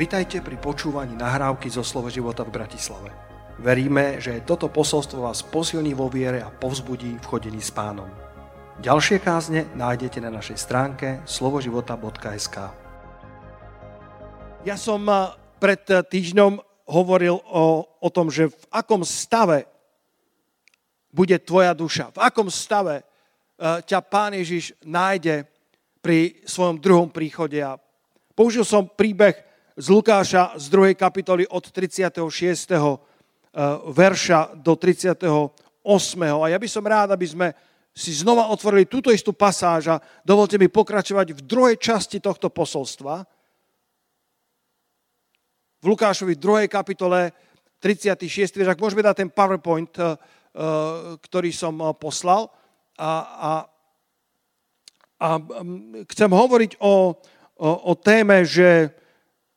Vitajte pri počúvaní nahrávky zo Slovo života v Bratislave. Veríme, že toto posolstvo vás posilní vo viere a povzbudí v chodení s pánom. Ďalšie kázne nájdete na našej stránke slovoživota.sk Ja som eh, pred eh, týždňom hovoril o, o tom, že v akom stave bude tvoja duša, v akom stave uh, ťa Pán Ježiš nájde pri svojom druhom príchode. A použil som príbeh z Lukáša z 2. kapitoly od 36. Eh, verša do 38. A ja by som rád, aby sme si znova otvorili túto istú pasáž a dovolte mi pokračovať v druhej časti tohto posolstva. V Lukášovi 2. kapitole 36. verš, ak môžeme dať ten PowerPoint, eh, eh, ktorý som poslal. A, a, a mm, chcem hovoriť o, o, o téme, že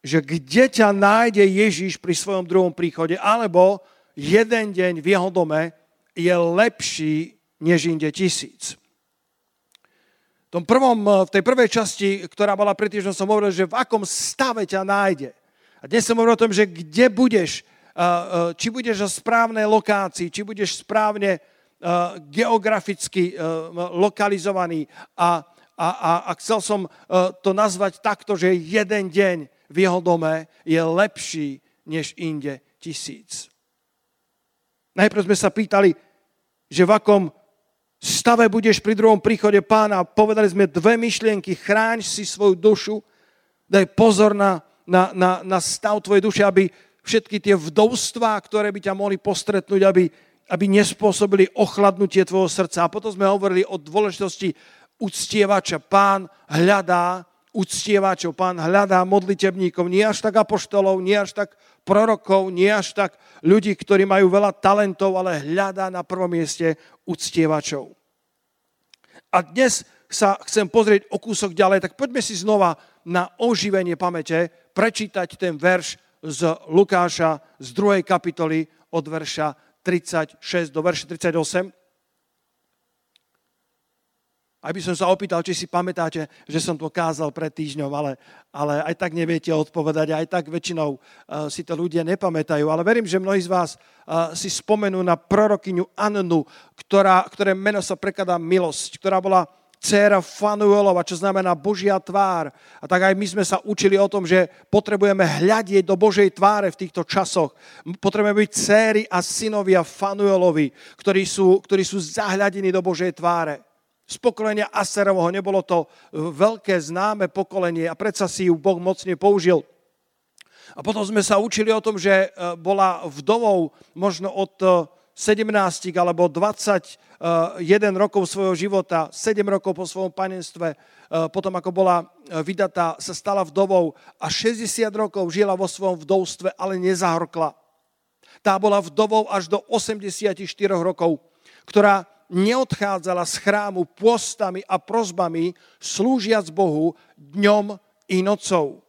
že kde ťa nájde Ježiš pri svojom druhom príchode, alebo jeden deň v jeho dome je lepší než inde tisíc. V, tom prvom, v tej prvej časti, ktorá bola pred týždňom, som hovoril, že v akom stave ťa nájde. A dnes som hovoril o tom, že kde budeš, či budeš na správnej lokácii, či budeš správne geograficky lokalizovaný a, a, a, a chcel som to nazvať takto, že jeden deň v jeho dome je lepší než inde tisíc. Najprv sme sa pýtali, že v akom stave budeš pri druhom príchode pána. Povedali sme dve myšlienky. Chráň si svoju dušu, daj pozor na, na, na, na stav tvojej duše, aby všetky tie vdovstvá, ktoré by ťa mohli postretnúť, aby, aby nespôsobili ochladnutie tvojho srdca. A potom sme hovorili o dôležitosti uctievača. Pán hľadá uctievačov. Pán hľadá modlitebníkov, nie až tak apoštolov, nie až tak prorokov, nie až tak ľudí, ktorí majú veľa talentov, ale hľadá na prvom mieste uctievačov. A dnes sa chcem pozrieť o kúsok ďalej, tak poďme si znova na oživenie pamäte prečítať ten verš z Lukáša z 2. kapitoly od verša 36 do verša 38. Aj by som sa opýtal, či si pamätáte, že som to kázal pred týždňom, ale, ale aj tak neviete odpovedať, aj tak väčšinou uh, si to ľudia nepamätajú. Ale verím, že mnohí z vás uh, si spomenú na prorokyňu Annu, ktorá, ktoré meno sa prekladá milosť, ktorá bola dcéra Fanuelova, čo znamená Božia tvár. A tak aj my sme sa učili o tom, že potrebujeme hľadieť do Božej tváre v týchto časoch. Potrebujeme byť céry a synovia Fanuelovi, ktorí sú, ktorí sú zahľadení do Božej tváre z pokolenia Aserovho. Nebolo to e, veľké známe pokolenie a predsa si ju Boh mocne použil. A potom sme sa učili o tom, že e, bola vdovou možno od 17 e, alebo 21 rokov svojho života, 7 rokov po svojom panenstve, potom ako bola vydatá, sa stala vdovou a 60 rokov žila vo svojom vdovstve, ale nezahorkla. Tá bola vdovou až do 84 rokov, ktorá neodchádzala z chrámu postami a prozbami, slúžiac Bohu dňom i nocou.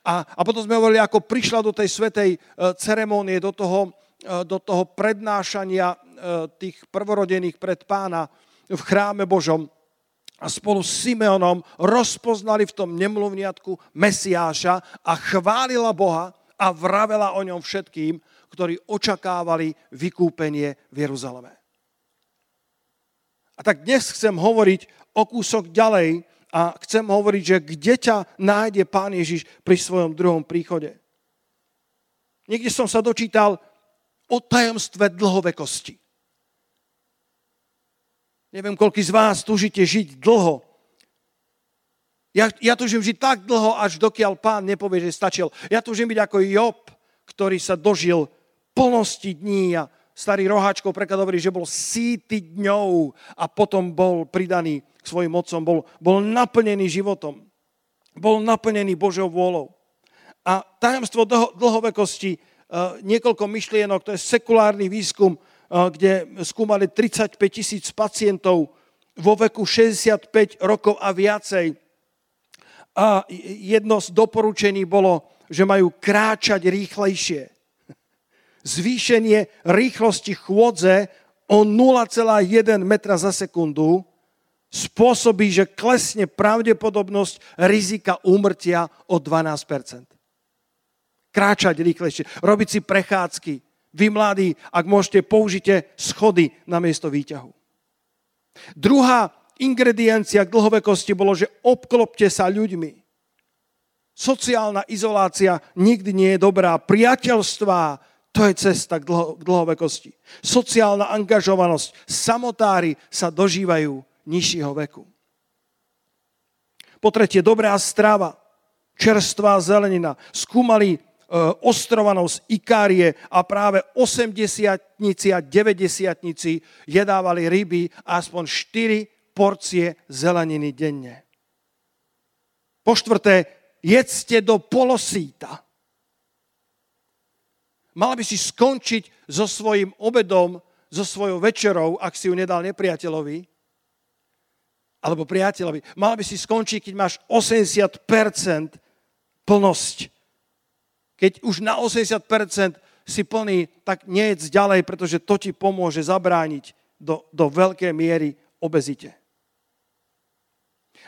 A, a potom sme hovorili, ako prišla do tej svetej e, ceremónie, do toho, e, do toho prednášania e, tých prvorodených pred pána v chráme Božom a spolu s Simeonom rozpoznali v tom nemluvniatku Mesiáša a chválila Boha a vravela o ňom všetkým, ktorí očakávali vykúpenie v Jeruzaleme. A tak dnes chcem hovoriť o kúsok ďalej a chcem hovoriť, že kde ťa nájde Pán Ježiš pri svojom druhom príchode. Niekde som sa dočítal o tajomstve dlhovekosti. Neviem, koľko z vás tužite žiť dlho. Ja, ja tužím žiť tak dlho, až dokiaľ pán nepovie, že stačil. Ja tužím byť ako Job, ktorý sa dožil plnosti dní a starý roháčkov preklad hovorí, že bol síty dňou a potom bol pridaný k svojim mocom, bol, bol naplnený životom, bol naplnený Božou vôľou. A tajomstvo dlho, dlhovekosti, uh, niekoľko myšlienok, to je sekulárny výskum, uh, kde skúmali 35 tisíc pacientov vo veku 65 rokov a viacej. A jedno z doporučení bolo, že majú kráčať rýchlejšie zvýšenie rýchlosti chôdze o 0,1 metra za sekundu spôsobí, že klesne pravdepodobnosť rizika úmrtia o 12 kráčať rýchlejšie, robiť si prechádzky. Vy mladí, ak môžete, použite schody na miesto výťahu. Druhá ingrediencia k dlhovekosti bolo, že obklopte sa ľuďmi. Sociálna izolácia nikdy nie je dobrá. Priateľstvá, to je cesta k, dlho, k dlhovekosti. Sociálna angažovanosť. Samotári sa dožívajú nižšieho veku. Po tretie, dobrá strava, čerstvá zelenina. Skúmali e, ostrovanou z Ikárie a práve 80 a 90 jedávali ryby aspoň 4 porcie zeleniny denne. Po štvrté, jedzte do polosíta. Mal by si skončiť so svojím obedom, so svojou večerou, ak si ju nedal nepriateľovi, alebo priateľovi. Mal by si skončiť, keď máš 80% plnosť. Keď už na 80% si plný, tak nejedz ďalej, pretože to ti pomôže zabrániť do, do veľkej miery obezite.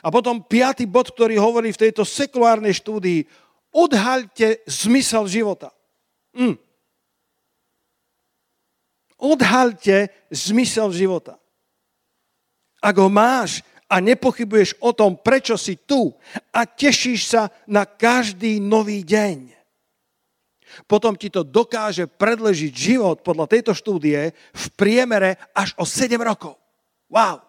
A potom piatý bod, ktorý hovorí v tejto sekulárnej štúdii, odhaľte zmysel života. Mm. Odhaľte zmysel života. Ak ho máš a nepochybuješ o tom, prečo si tu a tešíš sa na každý nový deň, potom ti to dokáže predležiť život podľa tejto štúdie v priemere až o 7 rokov. Wow!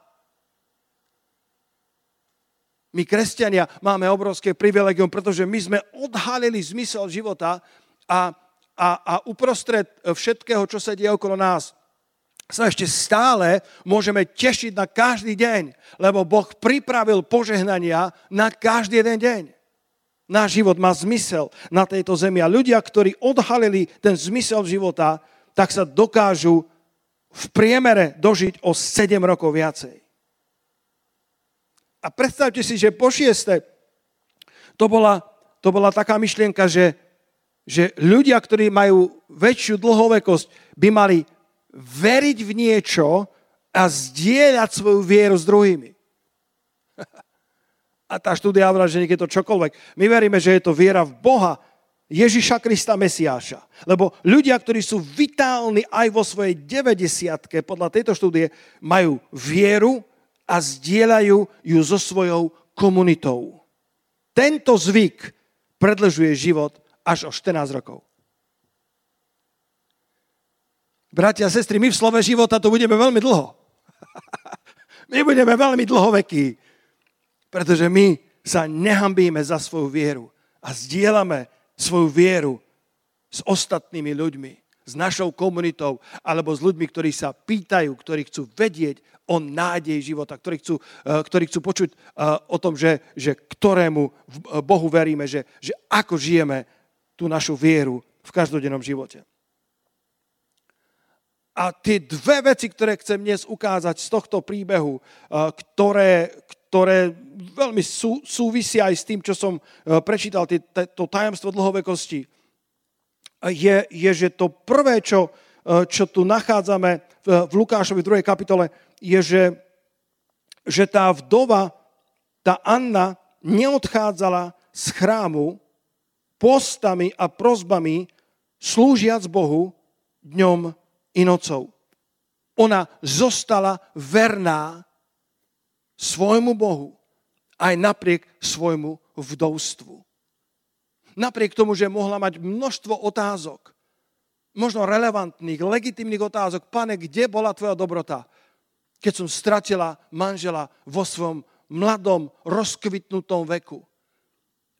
My, kresťania, máme obrovské privilegium, pretože my sme odhalili zmysel života a, a, a uprostred všetkého, čo sa deje okolo nás, sa ešte stále môžeme tešiť na každý deň, lebo Boh pripravil požehnania na každý jeden deň. Náš život má zmysel na tejto zemi a ľudia, ktorí odhalili ten zmysel života, tak sa dokážu v priemere dožiť o 7 rokov viacej. A predstavte si, že po šieste to bola, to bola taká myšlienka, že, že ľudia, ktorí majú väčšiu dlhovekosť, by mali veriť v niečo a zdieľať svoju vieru s druhými. A tá štúdia hovorila, že je to čokoľvek. My veríme, že je to viera v Boha, Ježiša Krista Mesiáša. Lebo ľudia, ktorí sú vitálni aj vo svojej 90 podľa tejto štúdie, majú vieru a zdieľajú ju so svojou komunitou. Tento zvyk predlžuje život až o 14 rokov. Bratia a sestry, my v slove života to budeme veľmi dlho. my budeme veľmi dlhovekí, pretože my sa nehambíme za svoju vieru a zdieľame svoju vieru s ostatnými ľuďmi, s našou komunitou alebo s ľuďmi, ktorí sa pýtajú, ktorí chcú vedieť o nádej života, ktorí chcú, eh, ktorí chcú počuť eh, o tom, že, že ktorému eh, Bohu veríme, že, že ako žijeme tú našu vieru v každodennom živote. A tie dve veci, ktoré chcem dnes ukázať z tohto príbehu, ktoré, ktoré veľmi sú, súvisia aj s tým, čo som prečítal, to tajomstvo dlhovekosti, je, je, že to prvé, čo, čo tu nachádzame v Lukášovi 2. kapitole, je, že, že tá vdova, tá Anna, neodchádzala z chrámu postami a prozbami, slúžiac Bohu dňom i nocou. Ona zostala verná svojmu Bohu aj napriek svojmu vdovstvu. Napriek tomu, že mohla mať množstvo otázok, možno relevantných, legitimných otázok. Pane, kde bola tvoja dobrota? keď som stratila manžela vo svojom mladom, rozkvitnutom veku.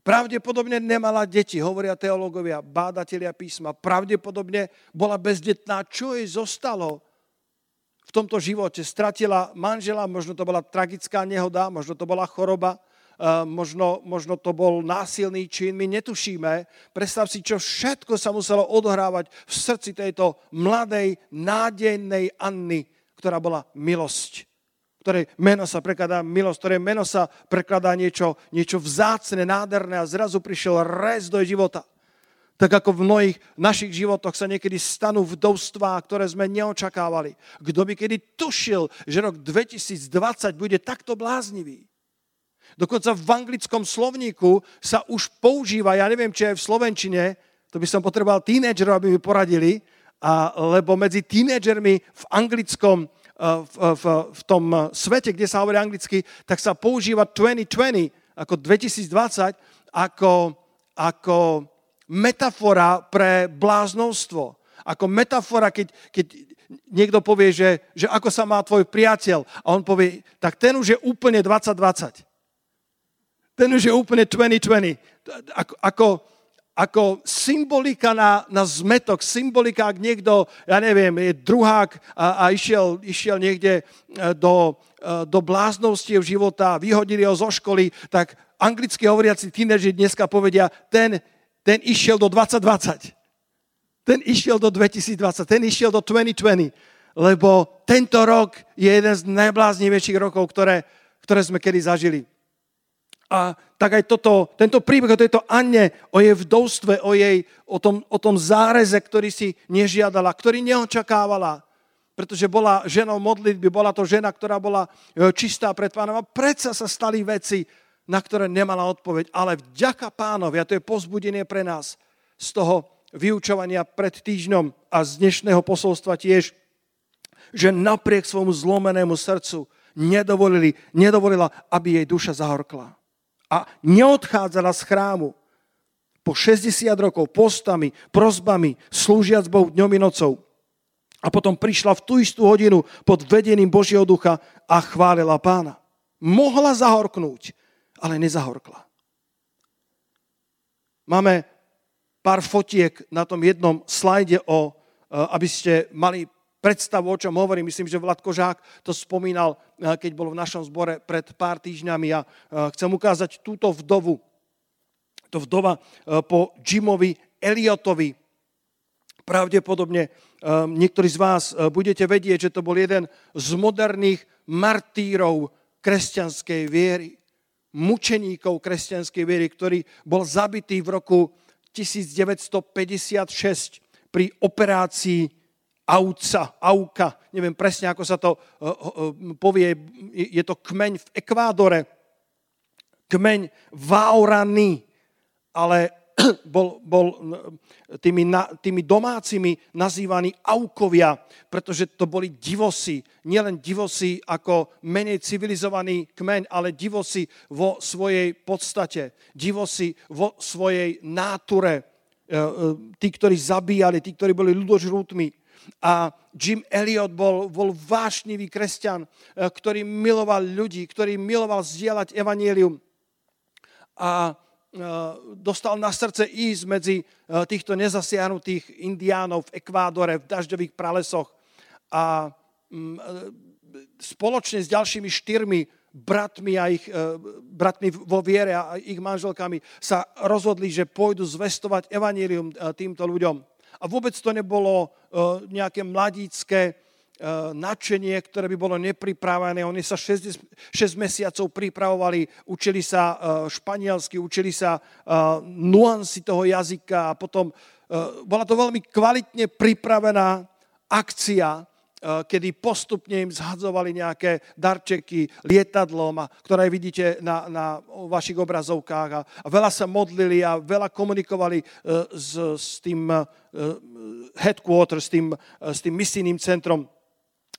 Pravdepodobne nemala deti, hovoria teológovia, bádatelia písma. Pravdepodobne bola bezdetná. Čo jej zostalo v tomto živote? Stratila manžela, možno to bola tragická nehoda, možno to bola choroba, eh, možno, možno to bol násilný čin, my netušíme. Predstav si, čo všetko sa muselo odohrávať v srdci tejto mladej, nádejnej Anny, ktorá bola milosť. Ktorej meno sa prekladá milosť, ktoré meno sa prekladá niečo, niečo vzácne, nádherné a zrazu prišiel rez do života. Tak ako v mnohých našich životoch sa niekedy stanú vdovstvá, ktoré sme neočakávali. Kto by kedy tušil, že rok 2020 bude takto bláznivý? Dokonca v anglickom slovníku sa už používa, ja neviem, či aj v slovenčine, To by som potreboval tínedžerov, aby mi poradili, a, lebo medzi tínedžermi v anglickom, v, v, v tom svete, kde sa hovorí anglicky, tak sa používa 2020 ako 2020 ako, ako metafora pre bláznovstvo. Ako metafora, keď, keď niekto povie, že, že ako sa má tvoj priateľ a on povie, tak ten už je úplne 2020. Ten už je úplne 2020. Ako, ako, ako symbolika na, na zmetok, symbolika, ak niekto, ja neviem, je druhák a, a išiel, išiel niekde e, do, e, do bláznostiev života, vyhodili ho zo školy, tak anglicky hovoriaci tíneži dneska povedia, ten, ten išiel do 2020. Ten išiel do 2020, ten išiel do 2020, lebo tento rok je jeden z najbláznivejších rokov, ktoré, ktoré sme kedy zažili. A tak aj toto, tento príbeh o tejto Anne, o jej vdovstve, o, jej, o, tom, o tom záreze, ktorý si nežiadala, ktorý neočakávala, pretože bola ženou modlitby, bola to žena, ktorá bola e, čistá pred pánom a predsa sa stali veci, na ktoré nemala odpoveď. Ale vďaka pánovi, a to je pozbudenie pre nás z toho vyučovania pred týždňom a z dnešného posolstva tiež, že napriek svojmu zlomenému srdcu nedovolili, nedovolila, aby jej duša zahorkla a neodchádzala z chrámu po 60 rokov postami, prozbami, slúžiac Bohu dňom i nocou. A potom prišla v tú istú hodinu pod vedením Božieho ducha a chválila pána. Mohla zahorknúť, ale nezahorkla. Máme pár fotiek na tom jednom slajde, o, e, aby ste mali predstavu, o čom hovorím. Myslím, že Vlad Kožák to spomínal, eh, keď bol v našom zbore pred pár týždňami. A eh, chcem ukázať túto vdovu. To vdova eh, po Jimovi Eliotovi. Pravdepodobne niektorí z vás budete vedieť, že to bol jeden z moderných martírov kresťanskej viery. Mučeníkov kresťanskej viery, ktorý bol zabitý v roku 1956 pri operácii Auca, Auka, neviem presne, ako sa to uh, uh, povie, je to kmeň v Ekvádore, kmeň Vaorany, ale bol, bol tými, na, tými domácimi nazývaní aukovia, pretože to boli divosi. Nielen divosi ako menej civilizovaný kmeň, ale divosi vo svojej podstate, divosi vo svojej náture. Tí, ktorí zabíjali, tí, ktorí boli ľudožrútmi, a Jim Elliot bol, bol vášnivý kresťan, e, ktorý miloval ľudí, ktorý miloval zdieľať evanielium. A e, dostal na srdce ísť medzi e, týchto nezasiahnutých indiánov v Ekvádore, v dažďových pralesoch. A mm, spoločne s ďalšími štyrmi bratmi a ich bratmi vo viere a ich manželkami sa rozhodli, že pôjdu zvestovať evanílium týmto ľuďom. A vôbec to nebolo e, nejaké mladícké e, nadšenie, ktoré by bolo nepripravené. Oni sa 6, 6 mesiacov pripravovali, učili sa e, španielsky, učili sa nuancy toho jazyka a potom bola to veľmi kvalitne pripravená akcia, kedy postupne im zhadzovali nejaké darčeky lietadlom, ktoré vidíte na, na vašich obrazovkách. A, veľa sa modlili a veľa komunikovali uh, s, s tým uh, headquarter, s tým, s tým misijným centrom.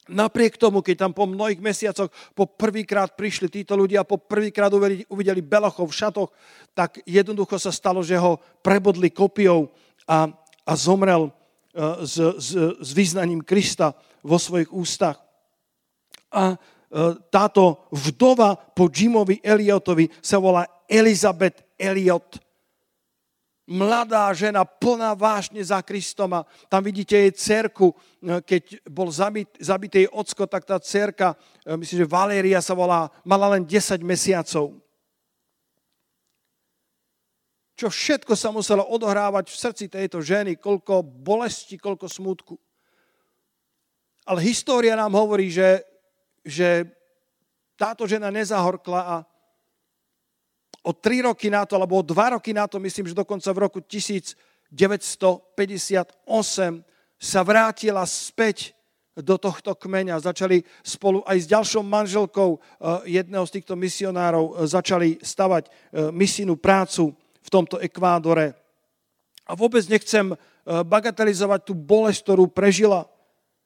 Napriek tomu, keď tam po mnohých mesiacoch po prvýkrát prišli títo ľudia, po prvýkrát uvideli, belochov v šatoch, tak jednoducho sa stalo, že ho prebodli kopiou a, a zomrel s, s, s význaním Krista vo svojich ústach. A e, táto vdova po Jimovi Eliotovi sa volá Elizabeth Eliot. Mladá žena, plná vášne za Kristom a tam vidíte jej cerku, e, keď bol zabit, zabitý jej ocko, tak tá cerka, e, myslím, že Valéria sa volá, mala len 10 mesiacov čo všetko sa muselo odohrávať v srdci tejto ženy, koľko bolesti, koľko smutku. Ale história nám hovorí, že, že táto žena nezahorkla a o tri roky na to, alebo o dva roky na to, myslím, že dokonca v roku 1958 sa vrátila späť do tohto kmeňa. Začali spolu aj s ďalšou manželkou eh, jedného z týchto misionárov, eh, začali stavať eh, misijnú prácu v tomto Ekvádore. A vôbec nechcem bagatelizovať tú bolesť, ktorú prežila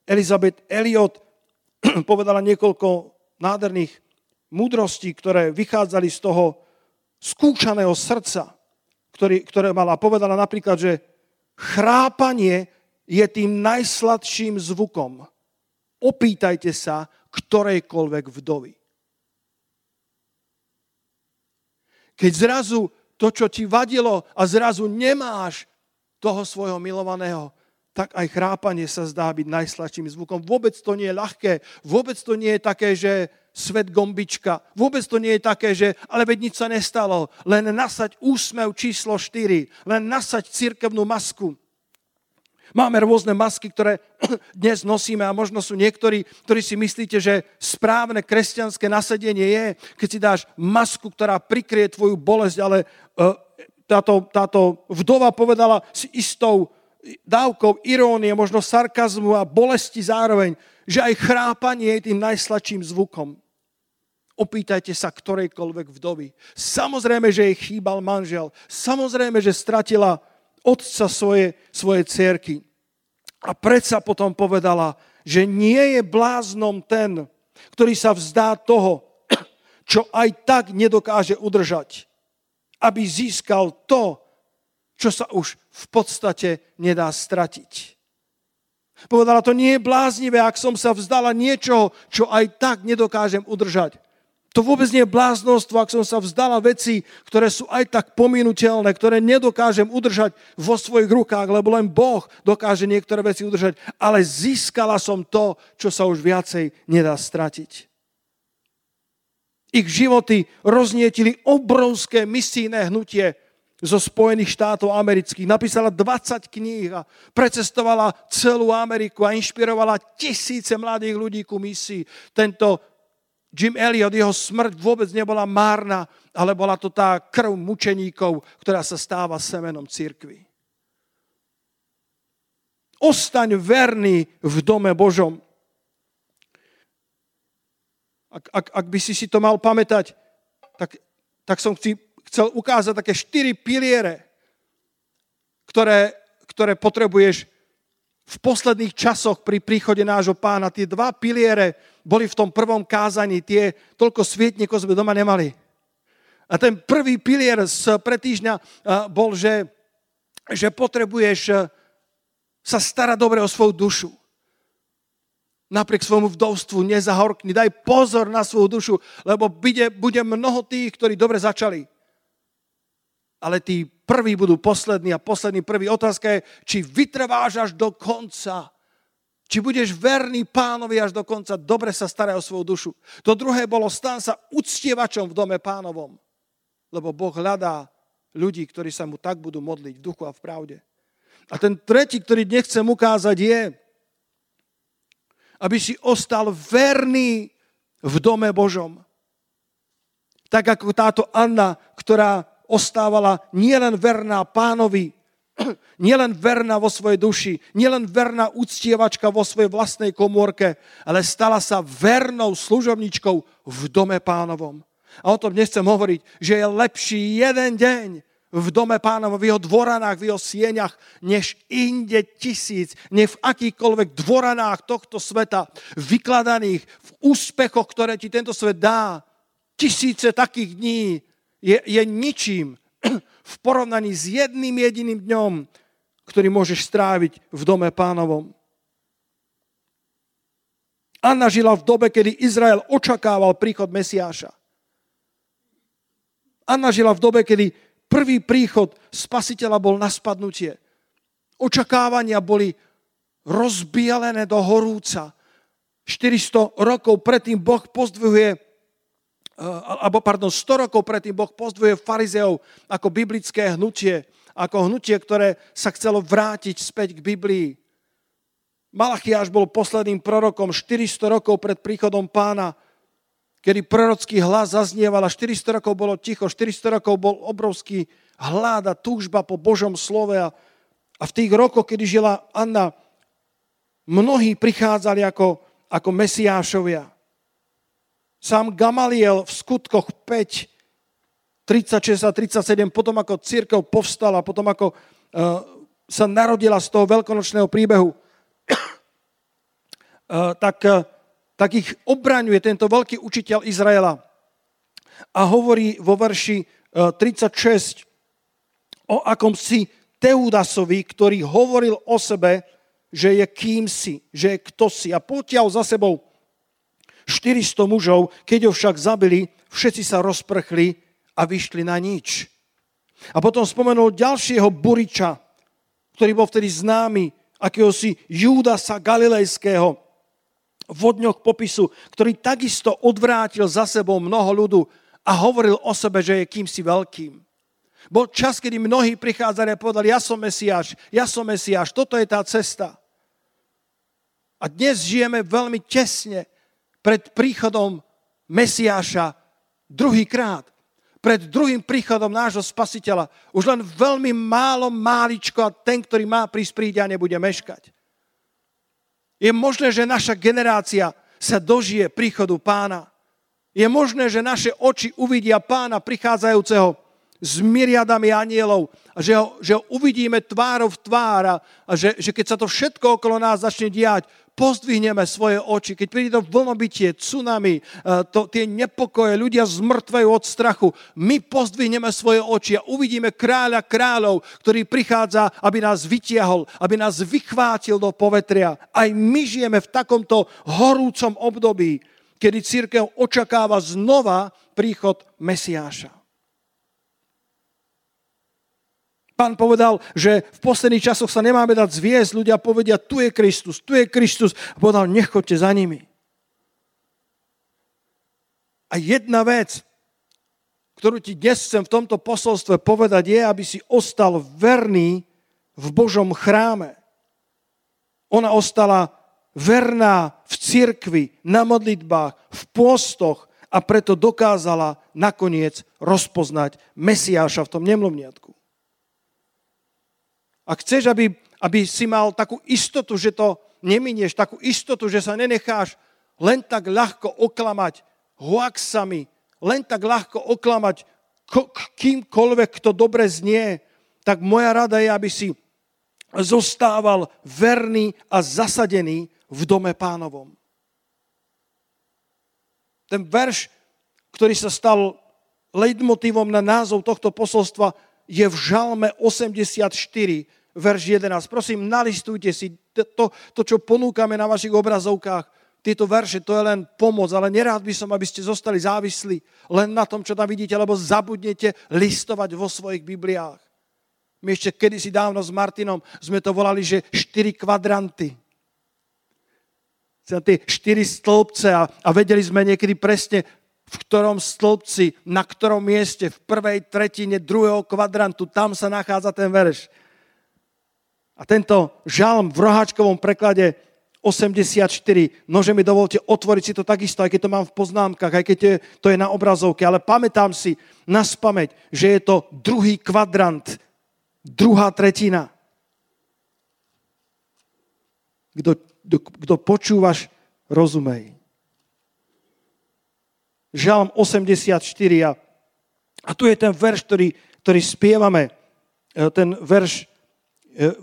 Elizabeth Elliot. Povedala niekoľko nádherných múdrostí, ktoré vychádzali z toho skúšaného srdca, ktorý, ktoré mala. Povedala napríklad, že chrápanie je tým najsladším zvukom. Opýtajte sa ktorejkoľvek vdovy. Keď zrazu to, čo ti vadilo a zrazu nemáš toho svojho milovaného, tak aj chrápanie sa zdá byť najsladším zvukom. Vôbec to nie je ľahké, vôbec to nie je také, že svet gombička. Vôbec to nie je také, že ale veď nič sa nestalo. Len nasať úsmev číslo 4. Len nasať cirkevnú masku. Máme rôzne masky, ktoré dnes nosíme a možno sú niektorí, ktorí si myslíte, že správne kresťanské nasadenie je, keď si dáš masku, ktorá prikrie tvoju bolesť, ale e, táto, táto vdova povedala s istou dávkou irónie, možno sarkazmu a bolesti zároveň, že aj chrápanie je tým najsladším zvukom. Opýtajte sa ktorejkoľvek vdovy. Samozrejme, že jej chýbal manžel. Samozrejme, že stratila otca svoje, svoje cerky. A predsa potom povedala, že nie je bláznom ten, ktorý sa vzdá toho, čo aj tak nedokáže udržať, aby získal to, čo sa už v podstate nedá stratiť. Povedala, to nie je bláznivé, ak som sa vzdala niečoho, čo aj tak nedokážem udržať. To vôbec nie je bláznostvo, ak som sa vzdala veci, ktoré sú aj tak pominuteľné, ktoré nedokážem udržať vo svojich rukách, lebo len Boh dokáže niektoré veci udržať. Ale získala som to, čo sa už viacej nedá stratiť. Ich životy roznietili obrovské misijné hnutie zo Spojených štátov amerických. Napísala 20 kníh a precestovala celú Ameriku a inšpirovala tisíce mladých ľudí ku misii. Tento Jim Elliot, jeho smrť vôbec nebola márna, ale bola to tá krv mučeníkov, ktorá sa stáva semenom církvy. Ostaň verný v dome Božom. Ak, ak, ak by si si to mal pamätať, tak, tak som chci, chcel ukázať také štyri piliere, ktoré, ktoré potrebuješ v posledných časoch pri príchode nášho pána. Tie dva piliere boli v tom prvom kázaní, tie toľko svietnikov sme doma nemali. A ten prvý pilier z pretýždňa bol, že, že potrebuješ sa starať dobre o svoju dušu. Napriek svojmu vdovstvu nezahorkni, daj pozor na svoju dušu, lebo bude, bude mnoho tých, ktorí dobre začali. Ale tí prví budú poslední a poslední prvý. Otázka je, či vytrváš až do konca. Či budeš verný pánovi až do konca, dobre sa staraj o svoju dušu. To druhé bolo, stan sa uctievačom v dome pánovom. Lebo Boh hľadá ľudí, ktorí sa mu tak budú modliť v duchu a v pravde. A ten tretí, ktorý dnes chcem ukázať, je, aby si ostal verný v dome Božom. Tak ako táto Anna, ktorá ostávala nielen verná pánovi, nielen verná vo svojej duši, nielen verná uctievačka vo svojej vlastnej komórke, ale stala sa vernou služobničkou v dome pánovom. A o tom nechcem hovoriť, že je lepší jeden deň v dome pánovom, v jeho dvoranách, v jeho sieňach, než inde tisíc, ne v akýchkoľvek dvoranách tohto sveta, vykladaných v úspechoch, ktoré ti tento svet dá. Tisíce takých dní, je, je ničím v porovnaní s jedným jediným dňom, ktorý môžeš stráviť v dome pánovom. Anna žila v dobe, kedy Izrael očakával príchod Mesiáša. Anna žila v dobe, kedy prvý príchod spasiteľa bol na spadnutie. Očakávania boli rozbielené do horúca. 400 rokov predtým Boh pozdvihuje alebo pardon, 100 rokov predtým Boh pozdvuje farizeov ako biblické hnutie, ako hnutie, ktoré sa chcelo vrátiť späť k Biblii. Malachiáš bol posledným prorokom 400 rokov pred príchodom pána, kedy prorocký hlas zaznieval a 400 rokov bolo ticho, 400 rokov bol obrovský hlad a túžba po Božom slove a, a v tých rokoch, kedy žila Anna, mnohí prichádzali ako, ako mesiášovia. Sám Gamaliel v skutkoch 5, 36 a 37, potom ako církev povstala, potom ako uh, sa narodila z toho veľkonočného príbehu, tak, tak ich obraňuje tento veľký učiteľ Izraela a hovorí vo verši 36 o akom si Teudasovi, ktorý hovoril o sebe, že je kým si, že je kto si. A potiaľ za sebou 400 mužov, keď ho však zabili, všetci sa rozprchli a vyšli na nič. A potom spomenul ďalšieho buriča, ktorý bol vtedy známy, akéhosi Júdasa Galilejského, vodňok popisu, ktorý takisto odvrátil za sebou mnoho ľudu a hovoril o sebe, že je kýmsi veľkým. Bol čas, kedy mnohí prichádzali a povedali, ja som Mesiáš, ja som Mesiáš, toto je tá cesta. A dnes žijeme veľmi tesne pred príchodom Mesiáša druhýkrát. Pred druhým príchodom nášho spasiteľa. Už len veľmi málo máličko a ten, ktorý má prísť príde a nebude meškať. Je možné, že naša generácia sa dožije príchodu pána. Je možné, že naše oči uvidia pána prichádzajúceho s myriadami anielov a že ho, že ho uvidíme tvárov v tvára a že, že keď sa to všetko okolo nás začne diať, pozdvihneme svoje oči. Keď príde to vlnobytie, tsunami, to, tie nepokoje, ľudia zmrtvajú od strachu, my pozdvihneme svoje oči a uvidíme kráľa kráľov, ktorý prichádza, aby nás vytiahol, aby nás vychvátil do povetria. Aj my žijeme v takomto horúcom období, kedy církev očakáva znova príchod Mesiáša. Pán povedal, že v posledných časoch sa nemáme dať zviesť. Ľudia povedia, tu je Kristus, tu je Kristus. A povedal, nechoďte za nimi. A jedna vec, ktorú ti dnes chcem v tomto posolstve povedať, je, aby si ostal verný v Božom chráme. Ona ostala verná v cirkvi, na modlitbách, v pôstoch a preto dokázala nakoniec rozpoznať Mesiáša v tom nemluvniatku. Ak chceš, aby, aby si mal takú istotu, že to neminieš, takú istotu, že sa nenecháš len tak ľahko oklamať hoaxami, len tak ľahko oklamať kýmkoľvek, kto dobre znie, tak moja rada je, aby si zostával verný a zasadený v dome pánovom. Ten verš, ktorý sa stal leitmotívom na názov tohto posolstva, je v Žalme 84, verš 11. Prosím, nalistujte si to, to, čo ponúkame na vašich obrazovkách. Tieto verše, to je len pomoc, ale nerád by som, aby ste zostali závislí len na tom, čo tam vidíte, lebo zabudnete listovať vo svojich Bibliách. My ešte kedysi dávno s Martinom sme to volali, že štyri kvadranty. Tie štyri stĺpce a, a vedeli sme niekedy presne, v ktorom stĺpci, na ktorom mieste, v prvej tretine druhého kvadrantu, tam sa nachádza ten verš. A tento žalm v roháčkovom preklade 84, nože mi dovolte otvoriť si to takisto, aj keď to mám v poznámkach, aj keď to je na obrazovke, ale pamätám si na spameť, že je to druhý kvadrant, druhá tretina. Kto, kto počúvaš, rozumej. Žalm 84 a, a tu je ten verš, ktorý, ktorý spievame, e, ten verš,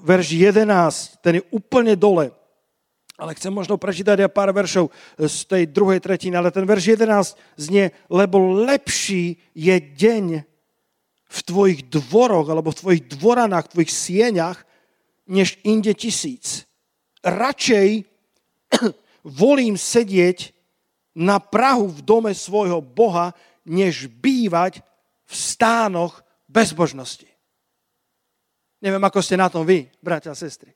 verš 11, ten je úplne dole. Ale chcem možno prečítať aj pár veršov e, z tej druhej tretiny, ale ten verš 11 znie, lebo lepší je deň v tvojich dvoroch, alebo v tvojich dvoranách, v tvojich sieňach, než inde tisíc. Radšej volím sedieť na Prahu v dome svojho Boha, než bývať v stánoch bezbožnosti. Neviem, ako ste na tom vy, bratia a sestry.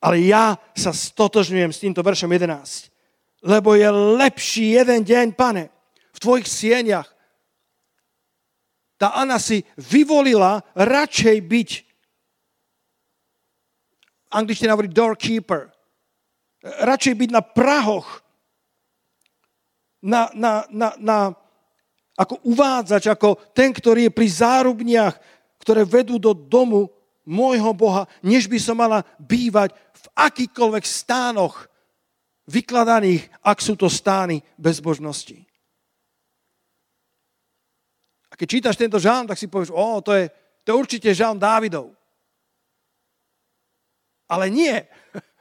Ale ja sa stotožňujem s týmto veršom 11. Lebo je lepší jeden deň, pane, v tvojich sieniach. Tá Anna si vyvolila radšej byť angličtina hovorí doorkeeper. Radšej byť na prahoch na, na, na, na, ako uvádzač, ako ten, ktorý je pri zárubniach, ktoré vedú do domu môjho Boha, než by som mala bývať v akýkoľvek stánoch vykladaných, ak sú to stány bezbožnosti. A keď čítaš tento žálm, tak si povieš, o, to je, to je určite žálm Dávidov. Ale nie.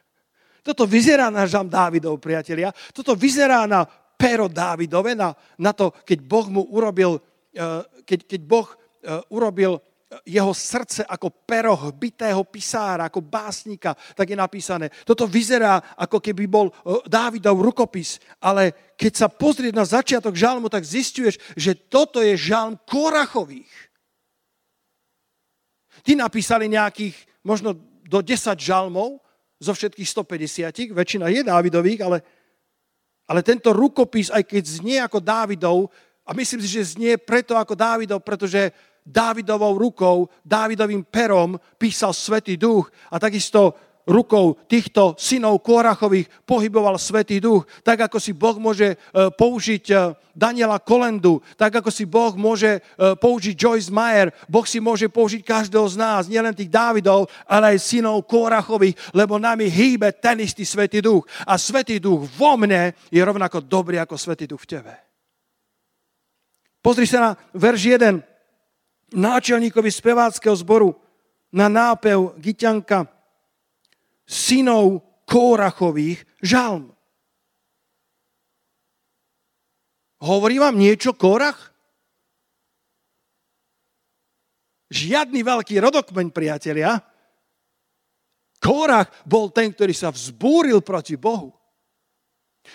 Toto vyzerá na žalm Dávidov, priatelia. Toto vyzerá na pero Dávidove, na, na to, keď Boh mu urobil, eh, keď, keď Boh eh, urobil jeho srdce ako pero bitého pisára, ako básnika, tak je napísané. Toto vyzerá, ako keby bol e, Dávidov rukopis, ale keď sa pozrieš na začiatok žalmu, tak zistuješ, že toto je žalm Korachových. Tí napísali nejakých možno do 10 žalmov zo všetkých 150, väčšina je Dávidových, ale, ale tento rukopis, aj keď znie ako Dávidov, a myslím si, že znie preto ako Dávidov, pretože Dávidovou rukou, Dávidovým perom písal Svetý duch a takisto rukou týchto synov Korachových pohyboval Svetý duch, tak ako si Boh môže e, použiť e, Daniela Kolendu, tak ako si Boh môže e, použiť Joyce Meyer, Boh si môže použiť každého z nás, nielen tých Dávidov, ale aj synov Korachových, lebo nami hýbe ten istý Svetý duch. A Svetý duch vo mne je rovnako dobrý ako Svetý duch v tebe. Pozri sa na verš 1 náčelníkovi speváckého zboru na nápev Gyťanka synov Kórachových žalm. Hovorí vám niečo Kórach? Žiadny veľký rodokmeň, priatelia. Kórach bol ten, ktorý sa vzbúril proti Bohu.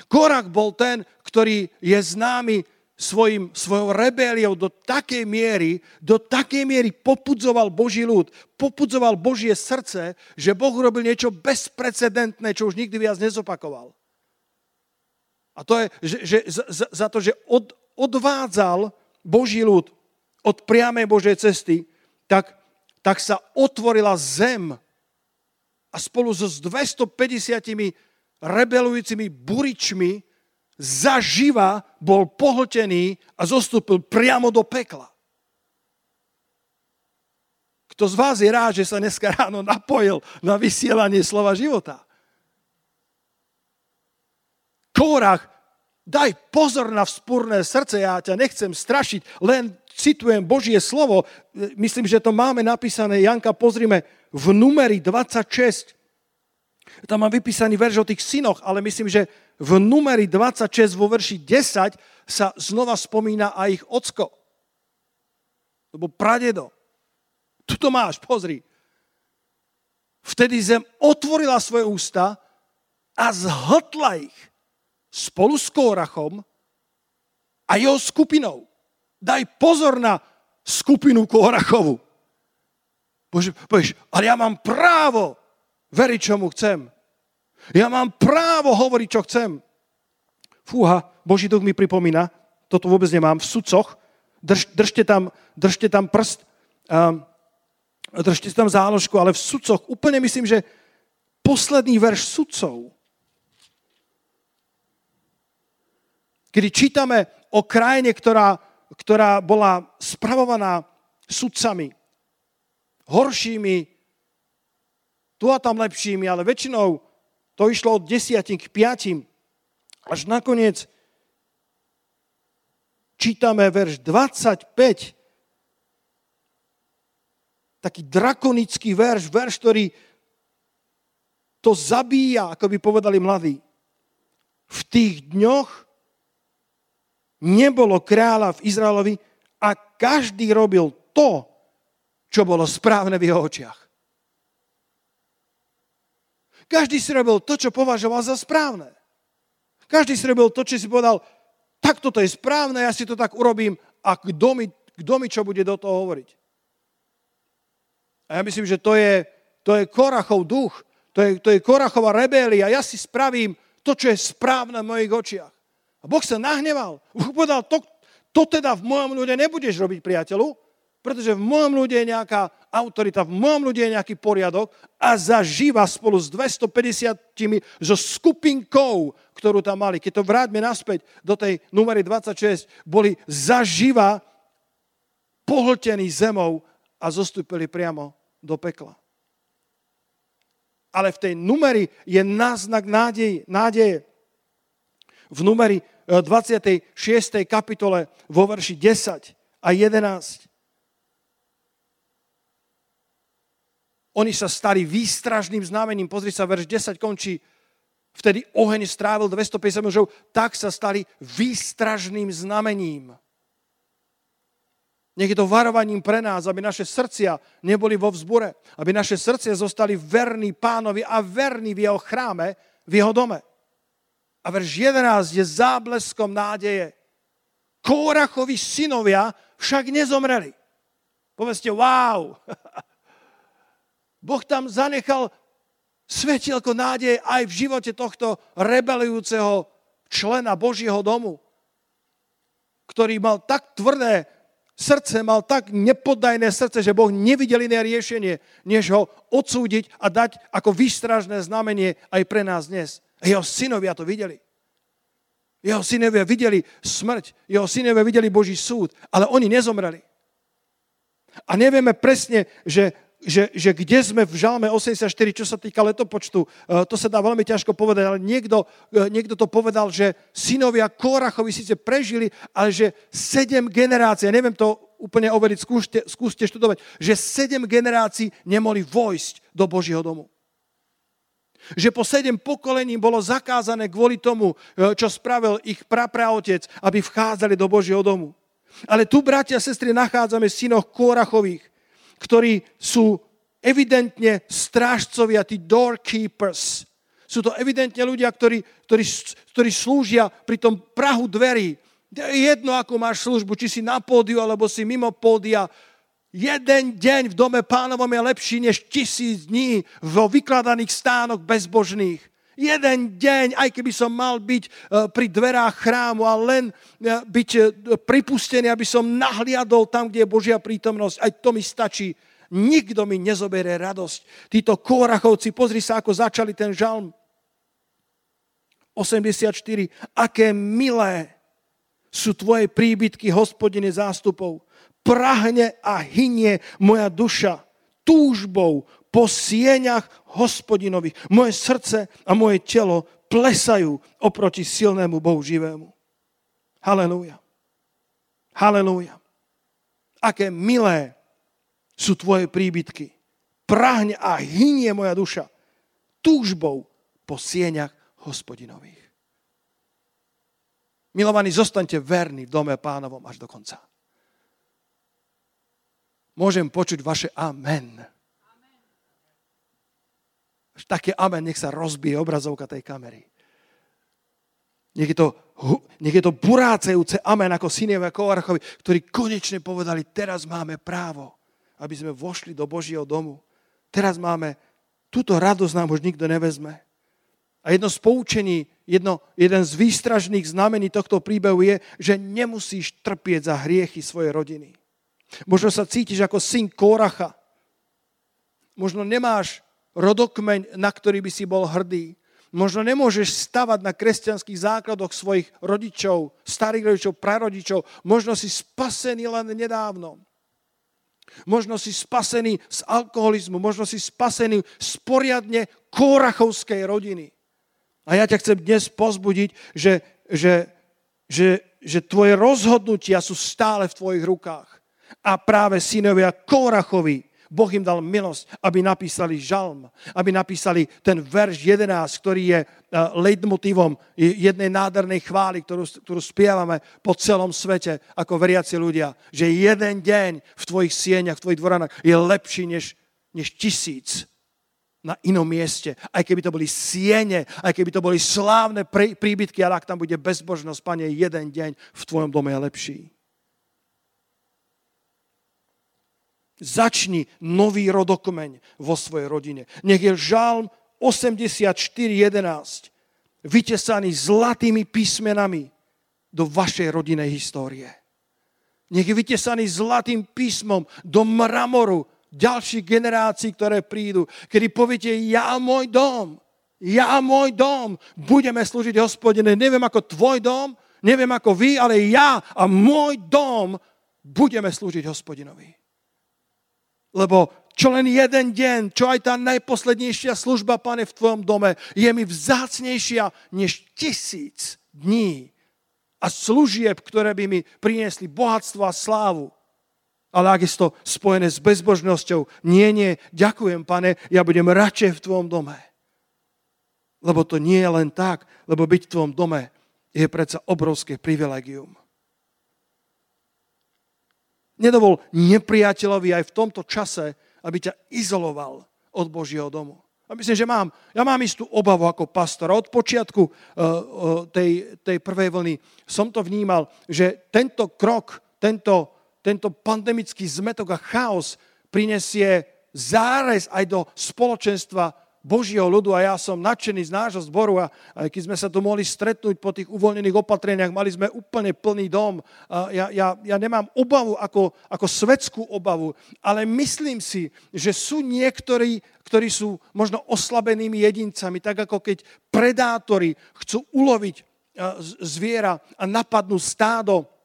Korach bol ten, ktorý je známy svojim, svojou rebéliou do takej miery, do takej miery popudzoval Boží ľud, popudzoval Božie srdce, že Boh urobil niečo bezprecedentné, čo už nikdy viac nezopakoval. A to je, že, že za, za to, že od, odvádzal Boží ľud od priamej Božej cesty, tak, tak sa otvorila zem a spolu so 250 rebelujúcimi buričmi zaživa bol pohltený a zostúpil priamo do pekla. Kto z vás je rád, že sa dneska ráno napojil na vysielanie slova života? Kórach, daj pozor na vzpúrne srdce, ja ťa nechcem strašiť, len citujem Božie slovo, myslím, že to máme napísané, Janka, pozrime, v numeri 26, tam mám vypísaný verš o tých synoch, ale myslím, že v numeri 26 vo verši 10 sa znova spomína aj ich ocko. Lebo pradedo. Tu to máš, pozri. Vtedy zem otvorila svoje ústa a zhltla ich spolu s Kórachom a jeho skupinou. Daj pozor na skupinu Kórachovu. Bože, povieš, ale ja mám právo veriť, čomu chcem. Ja mám právo hovoriť, čo chcem. Fúha, Boží duch mi pripomína, toto vôbec nemám, v sudcoch, drž, držte, tam, držte tam prst, um, držte tam záložku, ale v sudcoch úplne myslím, že posledný verš sudcov, kedy čítame o krajine, ktorá, ktorá bola spravovaná sudcami, horšími, tu a tam lepšími, ale väčšinou to išlo od desiatim k piatim. Až nakoniec čítame verš 25, taký drakonický verš, verš, ktorý to zabíja, ako by povedali mladí. V tých dňoch nebolo kráľa v Izraelovi a každý robil to, čo bolo správne v jeho očiach. Každý si robil to, čo považoval za správne. Každý si robil to, čo si povedal, tak toto je správne, ja si to tak urobím a kto mi, kto mi čo bude do toho hovoriť. A ja myslím, že to je, to je Korachov duch, to je, to je Korachová rebélia. Ja si spravím to, čo je správne v mojich očiach. A Boh sa nahneval. Povedal, to, to teda v mojom ľude nebudeš robiť, priateľu, pretože v mojom ľude je nejaká autorita, v mojom ľude je nejaký poriadok a zažíva spolu s 250 so skupinkou, ktorú tam mali. Keď to vráťme naspäť do tej numery 26, boli zaživa pohltení zemou a zostúpili priamo do pekla. Ale v tej numeri je náznak nádeje. nádeje. V numeri 26. Eh, kapitole vo verši 10 a 11 oni sa stali výstražným znamením. Pozri sa, verš 10 končí. Vtedy oheň strávil 250 mužov, tak sa stali výstražným znamením. Nech je to varovaním pre nás, aby naše srdcia neboli vo vzbure, aby naše srdcia zostali verní pánovi a verní v jeho chráme, v jeho dome. A verš 11 je zábleskom nádeje. Kórachovi synovia však nezomreli. Povedzte, wow! Boh tam zanechal svetielko nádeje aj v živote tohto rebelujúceho člena Božieho domu, ktorý mal tak tvrdé srdce, mal tak nepodajné srdce, že Boh nevidel iné riešenie, než ho odsúdiť a dať ako výstražné znamenie aj pre nás dnes. Jeho synovia to videli. Jeho synovia videli smrť, jeho synovia videli Boží súd, ale oni nezomreli. A nevieme presne, že že, že kde sme v žalme 84, čo sa týka letopočtu, eh, to sa dá veľmi ťažko povedať, ale niekto, eh, niekto to povedal, že synovia Korachovi síce prežili, ale že sedem generácií, ja neviem to úplne overiť, skúste, skúste študovať, že sedem generácií nemohli vojsť do Božieho domu. Že po sedem pokolení bolo zakázané kvôli tomu, eh, čo spravil ich prapraotec, aby vchádzali do Božieho domu. Ale tu, bratia a sestry, nachádzame synoch Korachových, ktorí sú evidentne strážcovia, tí doorkeepers. Sú to evidentne ľudia, ktorí, ktorí, ktorí slúžia pri tom prahu dverí. Jedno, ako máš službu, či si na pódiu, alebo si mimo pódia. Jeden deň v dome pánovom je lepší než tisíc dní vo vykladaných stánoch bezbožných. Jeden deň, aj keby som mal byť e, pri dverách chrámu a len e, byť e, pripustený, aby som nahliadol tam, kde je Božia prítomnosť, aj to mi stačí. Nikto mi nezoberie radosť. Títo kórachovci, pozri sa, ako začali ten žalm. 84. Aké milé sú tvoje príbytky, hospodine zástupov. Prahne a hynie moja duša túžbou po sieňach hospodinových. Moje srdce a moje telo plesajú oproti silnému Bohu živému. Halelúja. Halelúja. Aké milé sú tvoje príbytky. Prahne a hynie moja duša túžbou po sieňach hospodinových. Milovaní, zostaňte verní v dome pánovom až do konca. Môžem počuť vaše amen také amen, nech sa rozbije obrazovka tej kamery. Nech je to, nech je to burácejúce amen ako synové Kovarchovi, ktorí konečne povedali, teraz máme právo, aby sme vošli do Božieho domu. Teraz máme, túto radosť nám už nikto nevezme. A jedno z poučení, jedno, jeden z výstražných znamení tohto príbehu je, že nemusíš trpieť za hriechy svojej rodiny. Možno sa cítiš ako syn Koracha. Možno nemáš rodokmeň, na ktorý by si bol hrdý. Možno nemôžeš stavať na kresťanských základoch svojich rodičov, starých rodičov, prarodičov. Možno si spasený len nedávno. Možno si spasený z alkoholizmu, možno si spasený z poriadne kórachovskej rodiny. A ja ťa chcem dnes pozbudiť, že, že, že, že tvoje rozhodnutia sú stále v tvojich rukách. A práve synovia Kórachovi Boh im dal milosť, aby napísali žalm, aby napísali ten verš 11, ktorý je eh, leitmotívom jednej nádhernej chvály, ktorú, ktorú spievame po celom svete ako veriaci ľudia. Že jeden deň v tvojich sieňach, v tvojich dvoranách je lepší než, než tisíc na inom mieste. Aj keby to boli siene, aj keby to boli slávne príbytky, ale ak tam bude bezbožnosť, Pane, jeden deň v tvojom dome je lepší. Začni nový rodokmeň vo svojej rodine. Nech je žalm 84.11 vytesaný zlatými písmenami do vašej rodinej histórie. Nech je vytesaný zlatým písmom do mramoru ďalších generácií, ktoré prídu, kedy poviete, ja môj dom, ja môj dom budeme slúžiť hospodine. Neviem ako tvoj dom, neviem ako vy, ale ja a môj dom budeme slúžiť hospodinovi. Lebo čo len jeden deň, čo aj tá najposlednejšia služba, pane, v tvojom dome, je mi vzácnejšia než tisíc dní a služieb, ktoré by mi priniesli bohatstvo a slávu. Ale ak je to spojené s bezbožnosťou, nie, nie, ďakujem, pane, ja budem radšej v tvojom dome. Lebo to nie je len tak, lebo byť v tvojom dome je predsa obrovské privilegium. Nedovol nepriateľovi aj v tomto čase, aby ťa izoloval od Božieho domu. A myslím, že mám, ja mám istú obavu ako pastor. Od počiatku uh, tej, tej prvej vlny som to vnímal, že tento krok, tento, tento pandemický zmetok a chaos prinesie zárez aj do spoločenstva Božieho ľudu a ja som nadšený z nášho zboru a keď sme sa tu mohli stretnúť po tých uvoľnených opatreniach, mali sme úplne plný dom. Ja, ja, ja nemám obavu ako, ako svetskú obavu, ale myslím si, že sú niektorí, ktorí sú možno oslabenými jedincami, tak ako keď predátori chcú uloviť zviera a napadnú stádo,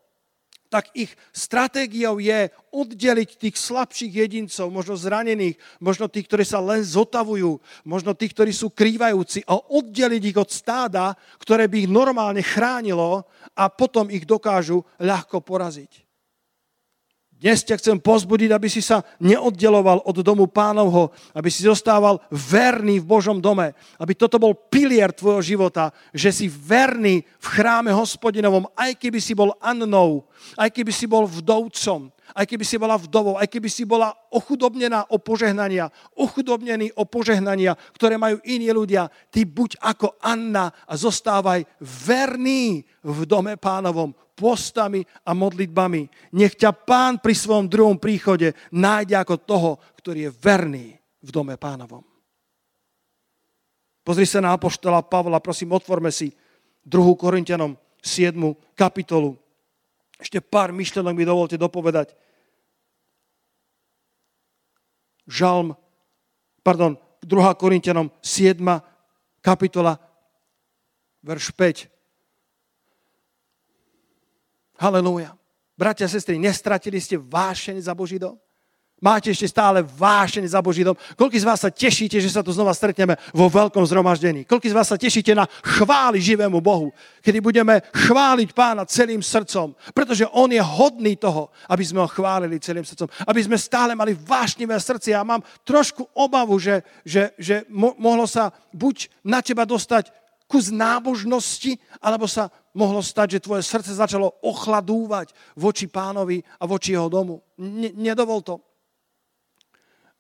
tak ich stratégiou je oddeliť tých slabších jedincov, možno zranených, možno tých, ktorí sa len zotavujú, možno tých, ktorí sú krývajúci a oddeliť ich od stáda, ktoré by ich normálne chránilo a potom ich dokážu ľahko poraziť. Dnes ťa chcem pozbudiť, aby si sa neoddeloval od domu pánovho, aby si zostával verný v Božom dome, aby toto bol pilier tvojho života, že si verný v chráme hospodinovom, aj keby si bol Annou, aj keby si bol vdovcom, aj keby si bola vdovou, aj keby si bola ochudobnená o požehnania, ochudobnený o požehnania, ktoré majú iní ľudia. Ty buď ako Anna a zostávaj verný v dome pánovom, postami a modlitbami. Nech ťa pán pri svojom druhom príchode nájde ako toho, ktorý je verný v dome pánovom. Pozri sa na apoštola Pavla, prosím, otvorme si 2. Korintianom 7. kapitolu. Ešte pár myšlenok mi dovolte dopovedať. Žalm, pardon, 2. Korintianom 7. kapitola, verš 5. Halelúja. Bratia a sestry, nestratili ste vášeň za Boží dom? Máte ešte stále vášeň za Boží dom? Koľko z vás sa tešíte, že sa tu znova stretneme vo veľkom zhromaždení? Koľko z vás sa tešíte na chváli živému Bohu? Kedy budeme chváliť pána celým srdcom. Pretože on je hodný toho, aby sme ho chválili celým srdcom. Aby sme stále mali vášnivé srdce. Ja mám trošku obavu, že, že, že mo- mohlo sa buď na teba dostať kus nábožnosti, alebo sa mohlo stať, že tvoje srdce začalo ochladúvať voči pánovi a voči jeho domu. Nedovol to.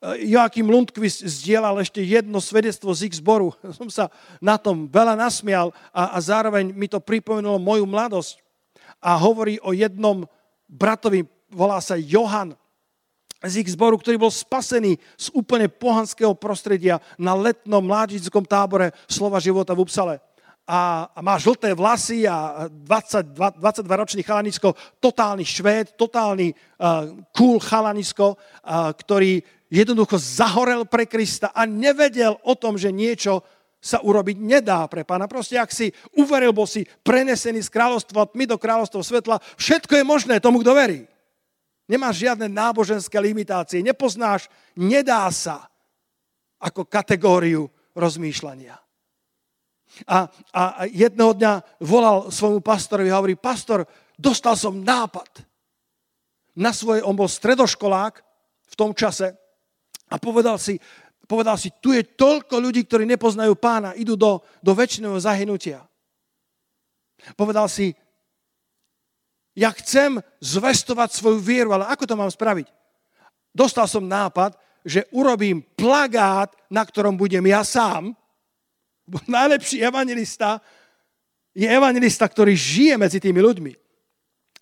E, Joachim Lundqvist zdieľal ešte jedno svedectvo z ich zboru. Som sa na tom veľa nasmial a, a zároveň mi to pripomenulo moju mladosť. A hovorí o jednom bratovi, volá sa Johan, z ich zboru, ktorý bol spasený z úplne pohanského prostredia na letnom mládežnickom tábore Slova života v Upsale a, a má žlté vlasy a 20, 22-ročný chalanisko, totálny švéd, totálny uh, cool chalanisko, uh, ktorý jednoducho zahorel pre Krista a nevedel o tom, že niečo sa urobiť nedá pre pána. Proste, ak si uveril, bol si prenesený z kráľovstva tmy do kráľovstva svetla, všetko je možné tomu, kto verí. Nemáš žiadne náboženské limitácie, nepoznáš, nedá sa ako kategóriu rozmýšľania. A, a jedného dňa volal svojmu pastorovi a hovorí, pastor, dostal som nápad. Na svoje, on bol stredoškolák v tom čase a povedal si, povedal si, tu je toľko ľudí, ktorí nepoznajú pána, idú do, do väčšiného zahynutia. Povedal si, ja chcem zvestovať svoju vieru, ale ako to mám spraviť? Dostal som nápad, že urobím plagát, na ktorom budem ja sám, Najlepší evangelista je evangelista, ktorý žije medzi tými ľuďmi.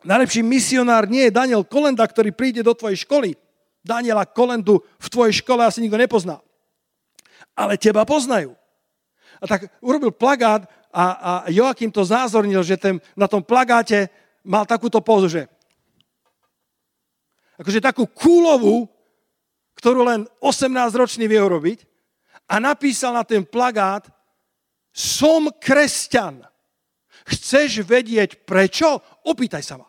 Najlepší misionár nie je Daniel Kolenda, ktorý príde do tvojej školy. Daniela Kolendu v tvojej škole asi nikto nepozná. Ale teba poznajú. A tak urobil plagát a, a Joachim to zázornil, že ten, na tom plagáte mal takúto pózu, že akože takú kúlovú, ktorú len 18-ročný vie urobiť a napísal na ten plagát som kresťan. Chceš vedieť prečo? Opýtaj sa ma.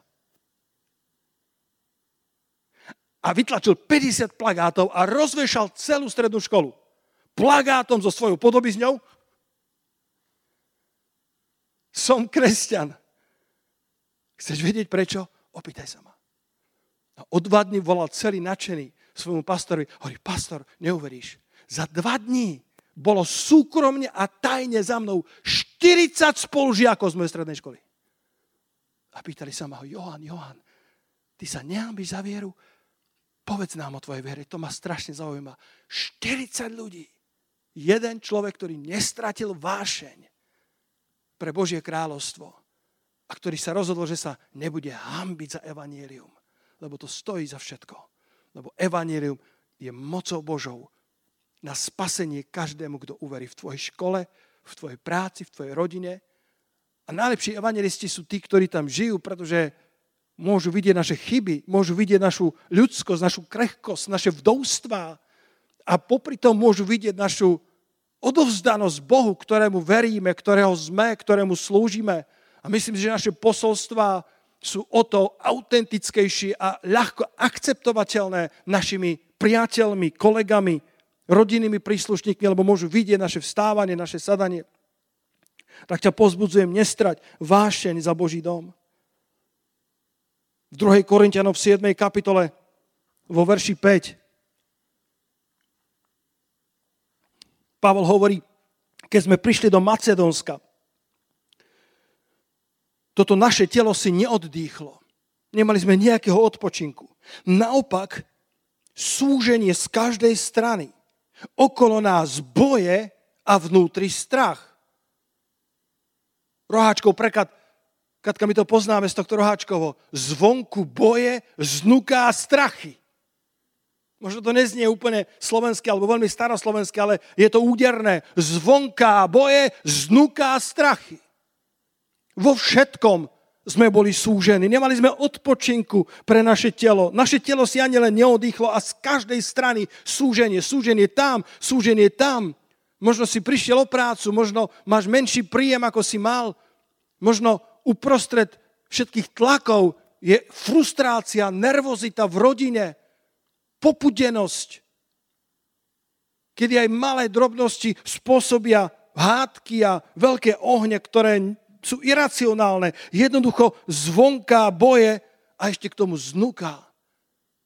A vytlačil 50 plagátov a rozvešal celú strednú školu. Plagátom so svojou podobizňou. Som kresťan. Chceš vedieť prečo? Opýtaj sa ma. A o dva dní volal celý nadšený svojmu pastorovi. Hovorí, pastor, neuveríš, za dva dní bolo súkromne a tajne za mnou 40 spolužiakov z mojej strednej školy. A pýtali sa ma ho, Johan, Johan, ty sa nehambíš za vieru? Povedz nám o tvojej viere, to ma strašne zaujíma. 40 ľudí. Jeden človek, ktorý nestratil vášeň pre Božie kráľovstvo a ktorý sa rozhodol, že sa nebude hambiť za evanílium lebo to stojí za všetko. Lebo evanílium je mocou Božou na spasenie každému, kto uverí v tvojej škole, v tvojej práci, v tvojej rodine. A najlepší evangelisti sú tí, ktorí tam žijú, pretože môžu vidieť naše chyby, môžu vidieť našu ľudskosť, našu krehkosť, naše vdovstvá a popri tom môžu vidieť našu odovzdanosť Bohu, ktorému veríme, ktorého sme, ktorému slúžime. A myslím že naše posolstva sú o to autentickejšie a ľahko akceptovateľné našimi priateľmi, kolegami, rodinnými príslušníkmi, lebo môžu vidieť naše vstávanie, naše sadanie. Tak ťa pozbudzujem nestrať vášeň za Boží dom. V 2. Korintianov v 7. kapitole vo verši 5 Pavel hovorí, keď sme prišli do Macedónska, toto naše telo si neoddýchlo. Nemali sme nejakého odpočinku. Naopak, súženie z každej strany. Okolo nás boje a vnútri strach. Roháčkov preklad, Katka, my to poznáme z tohto roháčkovo. Zvonku boje, znuká strachy. Možno to neznie úplne slovenské alebo veľmi staroslovenské, ale je to úderné. Zvonká boje, znuká strachy. Vo všetkom sme boli súžení. Nemali sme odpočinku pre naše telo. Naše telo si ani len neodýchlo a z každej strany súženie. Súženie tam, súženie tam. Možno si prišiel o prácu, možno máš menší príjem, ako si mal. Možno uprostred všetkých tlakov je frustrácia, nervozita v rodine, popudenosť, kedy aj malé drobnosti spôsobia hádky a veľké ohne, ktoré sú iracionálne. Jednoducho zvonká boje a ešte k tomu znuká.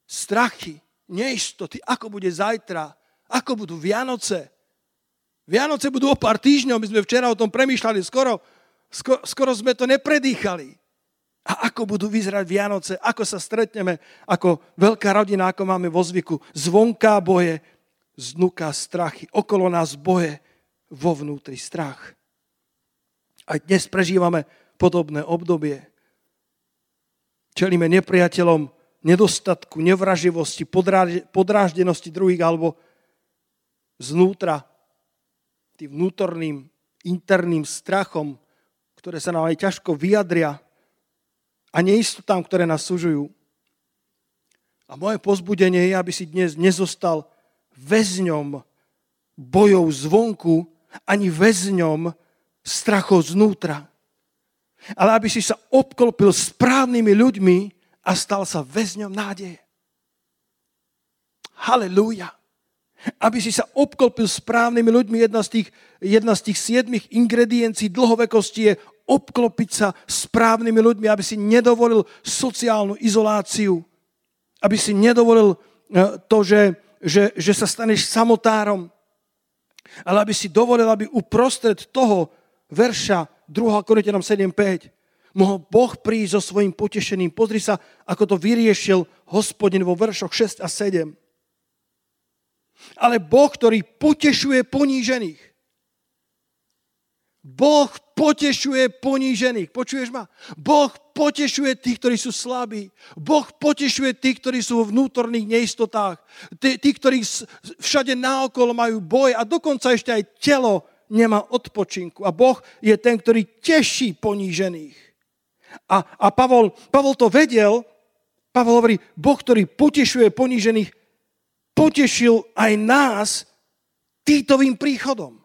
Strachy, neistoty, ako bude zajtra, ako budú Vianoce. Vianoce budú o pár týždňov, my sme včera o tom premýšľali, skoro, skoro, skoro sme to nepredýchali. A ako budú vyzerať Vianoce, ako sa stretneme ako veľká rodina, ako máme vo zvyku. Zvonká boje, znuká strachy, okolo nás boje, vo vnútri strach. Aj dnes prežívame podobné obdobie. Čelíme nepriateľom nedostatku, nevraživosti, podráždenosti druhých alebo znútra tým vnútorným, interným strachom, ktoré sa nám aj ťažko vyjadria a neistotám, ktoré nás sužujú. A moje pozbudenie je, aby si dnes nezostal väzňom bojov zvonku, ani väzňom strachov znútra. Ale aby si sa obklopil správnymi ľuďmi a stal sa väzňom nádeje. Halelúja. Aby si sa obklopil správnymi ľuďmi, jedna z tých, jedna z tých siedmých ingrediencií dlhovekosti je obklopiť sa správnymi ľuďmi, aby si nedovolil sociálnu izoláciu, aby si nedovolil eh, to, že, že, že sa staneš samotárom, ale aby si dovolil, aby uprostred toho verša 2. Korintianom 7.5 mohol Boh prísť so svojím potešením. Pozri sa, ako to vyriešil hospodin vo veršoch 6 a 7. Ale Boh, ktorý potešuje ponížených. Boh potešuje ponížených. Počuješ ma? Boh potešuje tých, ktorí sú slabí. Boh potešuje tých, ktorí sú vo vnútorných neistotách. Tí ktorí všade naokolo majú boj a dokonca ešte aj telo nemá odpočinku. A Boh je ten, ktorý teší ponížených. A, a Pavol, Pavol to vedel, Pavol hovorí, Boh, ktorý potešuje ponížených, potešil aj nás Týtovým príchodom.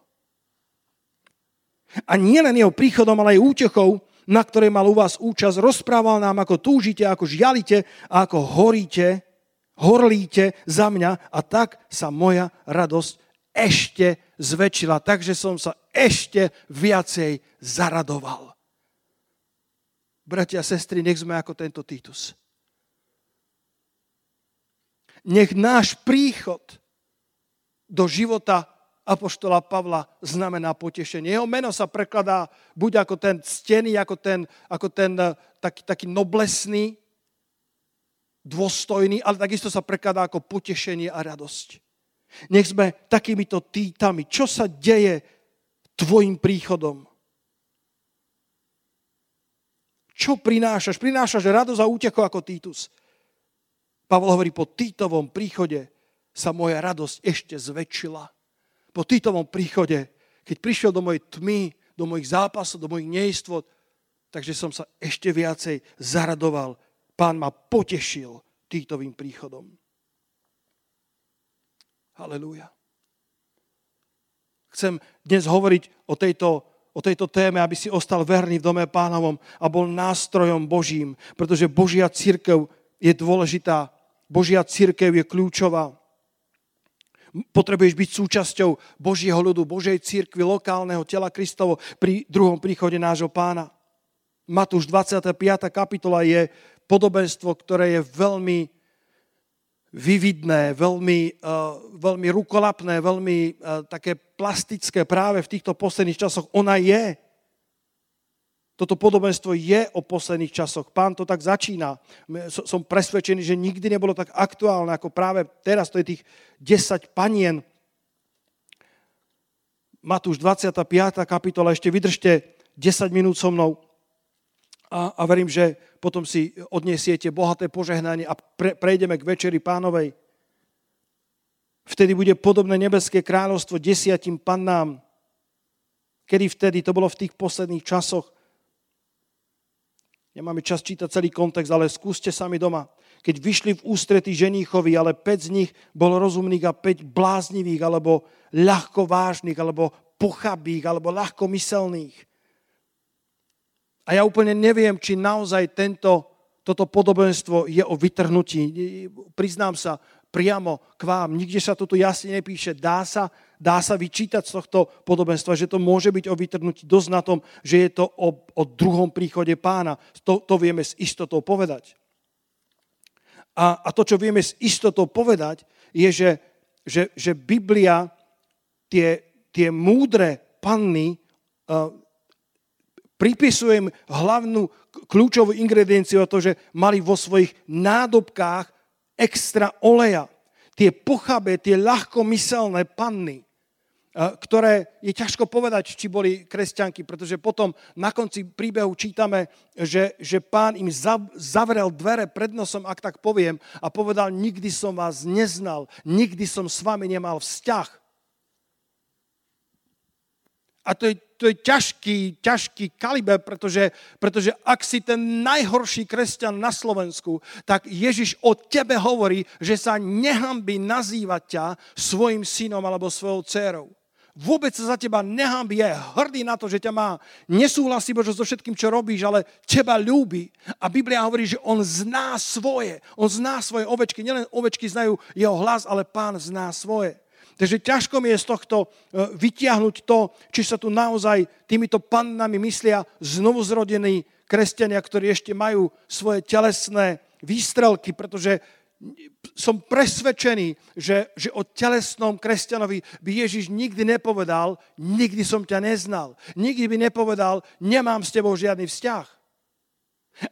A nielen jeho príchodom, ale aj útechou, na ktorej mal u vás účasť, rozprával nám, ako túžite, ako žialite a ako horíte, horlíte za mňa a tak sa moja radosť ešte zväčšila, takže som sa ešte viacej zaradoval. Bratia a sestry, nech sme ako tento Titus. Nech náš príchod do života Apoštola Pavla znamená potešenie. Jeho meno sa prekladá buď ako ten stený, ako ten, ako ten eh, taký, taký noblesný, dôstojný, ale takisto sa prekladá ako potešenie a radosť. Nech sme takýmito týtami. Čo sa deje tvojim príchodom? Čo prinášaš? Prinášaš radosť a útecho ako Týtus. Pavol hovorí, po Týtovom príchode sa moja radosť ešte zväčšila po Titovom príchode, keď prišiel do mojej tmy, do mojich zápasov, do mojich neistot, takže som sa ešte viacej zaradoval. Pán ma potešil Titovým príchodom. Halelúja. Chcem dnes hovoriť o tejto, o tejto téme, aby si ostal verný v dome pánovom a bol nástrojom Božím, pretože Božia církev je dôležitá. Božia církev je kľúčová. Potrebuješ byť súčasťou Božieho ľudu, Božej církvy, lokálneho tela Kristovo pri druhom príchode nášho pána. Matúš 25. kapitola je podobenstvo, ktoré je veľmi vyvidné, veľmi, uh, veľmi rukolapné, veľmi uh, také plastické práve v týchto posledných časoch. Ona je toto podobenstvo je o posledných časoch. Pán to tak začína. Som presvedčený, že nikdy nebolo tak aktuálne ako práve teraz. To je tých 10 panien. Matúš 25. kapitola. Ešte vydržte 10 minút so mnou. A, a verím, že potom si odniesiete bohaté požehnanie a pre, prejdeme k večeri pánovej. Vtedy bude podobné nebeské kráľovstvo desiatim pannám. Kedy vtedy? To bolo v tých posledných časoch Nemáme čas čítať celý kontext, ale skúste sami doma. Keď vyšli v ústrety ženíchovi, ale 5 z nich bolo rozumných a 5 bláznivých, alebo ľahko vážnych, alebo pochabých, alebo ľahko myselných. A ja úplne neviem, či naozaj tento, toto podobenstvo je o vytrhnutí. Priznám sa, priamo k vám. Nikde sa to tu jasne nepíše. Dá sa, dá sa vyčítať z tohto podobenstva, že to môže byť o vytrhnutí dosť na tom, že je to o, o druhom príchode pána. To, to vieme s istotou povedať. A, a to, čo vieme s istotou povedať, je, že, že, že Biblia tie, tie múdre panny uh, pripisujem hlavnú kľúčovú ingredienciu a to, že mali vo svojich nádobkách extra oleja. Tie pochabé, tie ľahkomyselné panny, ktoré je ťažko povedať, či boli kresťanky, pretože potom na konci príbehu čítame, že, že pán im zavrel dvere pred nosom, ak tak poviem, a povedal, nikdy som vás neznal, nikdy som s vami nemal vzťah. A to je to je ťažký, ťažký kaliber, pretože, pretože ak si ten najhorší kresťan na Slovensku, tak Ježiš o tebe hovorí, že sa nehambí nazývať ťa svojim synom alebo svojou dcerou. Vôbec sa za teba nehambí, je hrdý na to, že ťa má. Nesúhlasí Bože so všetkým, čo robíš, ale teba ľúbi. A Biblia hovorí, že on zná svoje. On zná svoje ovečky. Nielen ovečky znajú jeho hlas, ale pán zná svoje. Takže ťažko mi je z tohto e, vytiahnuť to, či sa tu naozaj týmito pannami myslia znovuzrodení kresťania, ktorí ešte majú svoje telesné výstrelky, pretože som presvedčený, že, že o telesnom kresťanovi by Ježiš nikdy nepovedal, nikdy som ťa neznal. Nikdy by nepovedal, nemám s tebou žiadny vzťah.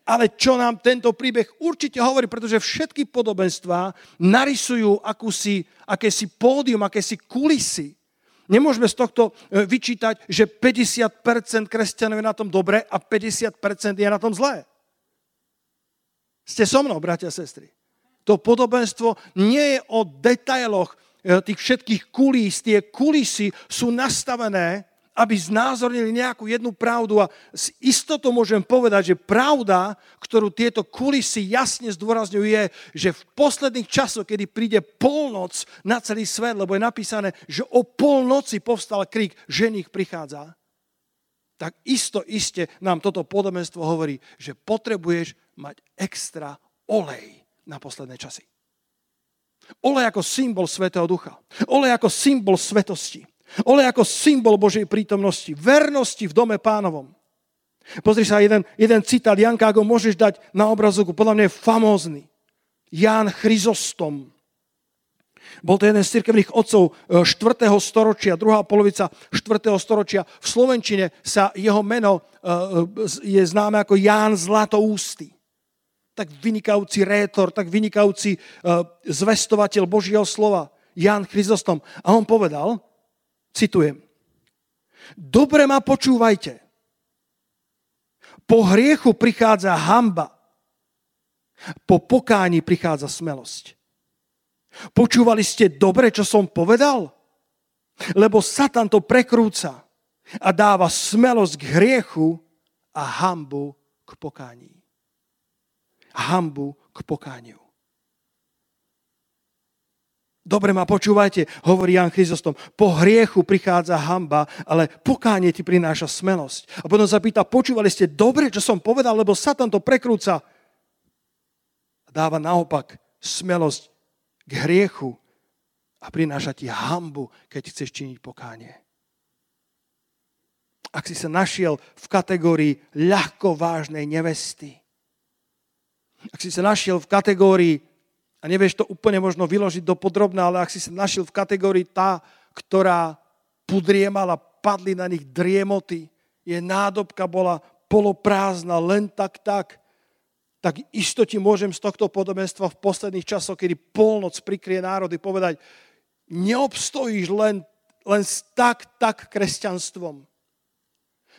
Ale čo nám tento príbeh určite hovorí, pretože všetky podobenstvá narysujú akúsi, akési pódium, akési kulisy. Nemôžeme z tohto e, vyčítať, že 50% kresťanov je na tom dobre a 50% je na tom zlé. Ste so mnou, bratia a sestry. To podobenstvo nie je o detailoch e, tých všetkých kulís. Tie kulisy sú nastavené aby znázornili nejakú jednu pravdu a s istotou môžem povedať, že pravda, ktorú tieto kulisy jasne zdôrazňujú, je, že v posledných časoch, kedy príde polnoc na celý svet, lebo je napísané, že o polnoci povstal krík, že nich prichádza, tak isto, iste nám toto podobenstvo hovorí, že potrebuješ mať extra olej na posledné časy. Olej ako symbol Svetého Ducha. Olej ako symbol svetosti. Olej ako symbol Božej prítomnosti, vernosti v dome pánovom. Pozri sa, jeden, jeden citát Janka, ako môžeš dať na obrazovku, podľa mňa je famózny. Ján Chryzostom. Bol to jeden z cirkevných otcov 4. E, storočia, druhá polovica 4. storočia. V Slovenčine sa jeho meno e, je známe ako Ján Zlatoústy. Tak vynikajúci rétor, tak vynikajúci e, zvestovateľ Božieho slova. Ján Chryzostom. A on povedal, citujem, Dobre ma počúvajte. Po hriechu prichádza hamba. Po pokáni prichádza smelosť. Počúvali ste dobre, čo som povedal? Lebo Satan to prekrúca a dáva smelosť k hriechu a hambu k pokání. Hambu k pokániu. Dobre ma počúvajte, hovorí Jan Chryzostom. Po hriechu prichádza hamba, ale pokánie ti prináša smelosť. A potom sa pýta, počúvali ste dobre, čo som povedal, lebo Satan to prekrúca. A dáva naopak smelosť k hriechu a prináša ti hambu, keď chceš činiť pokánie. Ak si sa našiel v kategórii ľahko vážnej nevesty, ak si sa našiel v kategórii, a nevieš to úplne možno vyložiť do podrobná, ale ak si sa našiel v kategórii tá, ktorá pudriemala, padli na nich driemoty, je nádobka bola poloprázdna, len tak tak, tak isto ti môžem z tohto podobenstva v posledných časoch, kedy polnoc prikrie národy, povedať, neobstojíš len, len tak, tak kresťanstvom.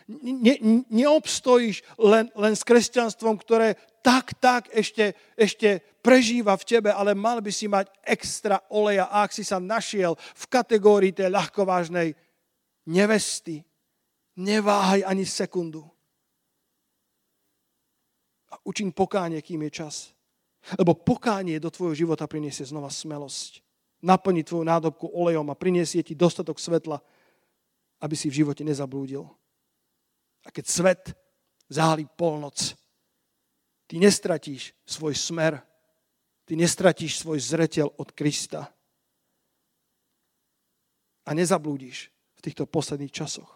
Ne, neobstojíš len, len s kresťanstvom, ktoré tak, tak ešte, ešte prežíva v tebe, ale mal by si mať extra oleja. Ak si sa našiel v kategórii tej ľahkovážnej nevesty, neváhaj ani sekundu a učiň pokánie, kým je čas. Lebo pokánie do tvojho života priniesie znova smelosť. Naplní tvoju nádobku olejom a priniesie ti dostatok svetla, aby si v živote nezablúdil. A keď svet zahálí polnoc, ty nestratíš svoj smer, ty nestratíš svoj zretel od Krista a nezablúdiš v týchto posledných časoch.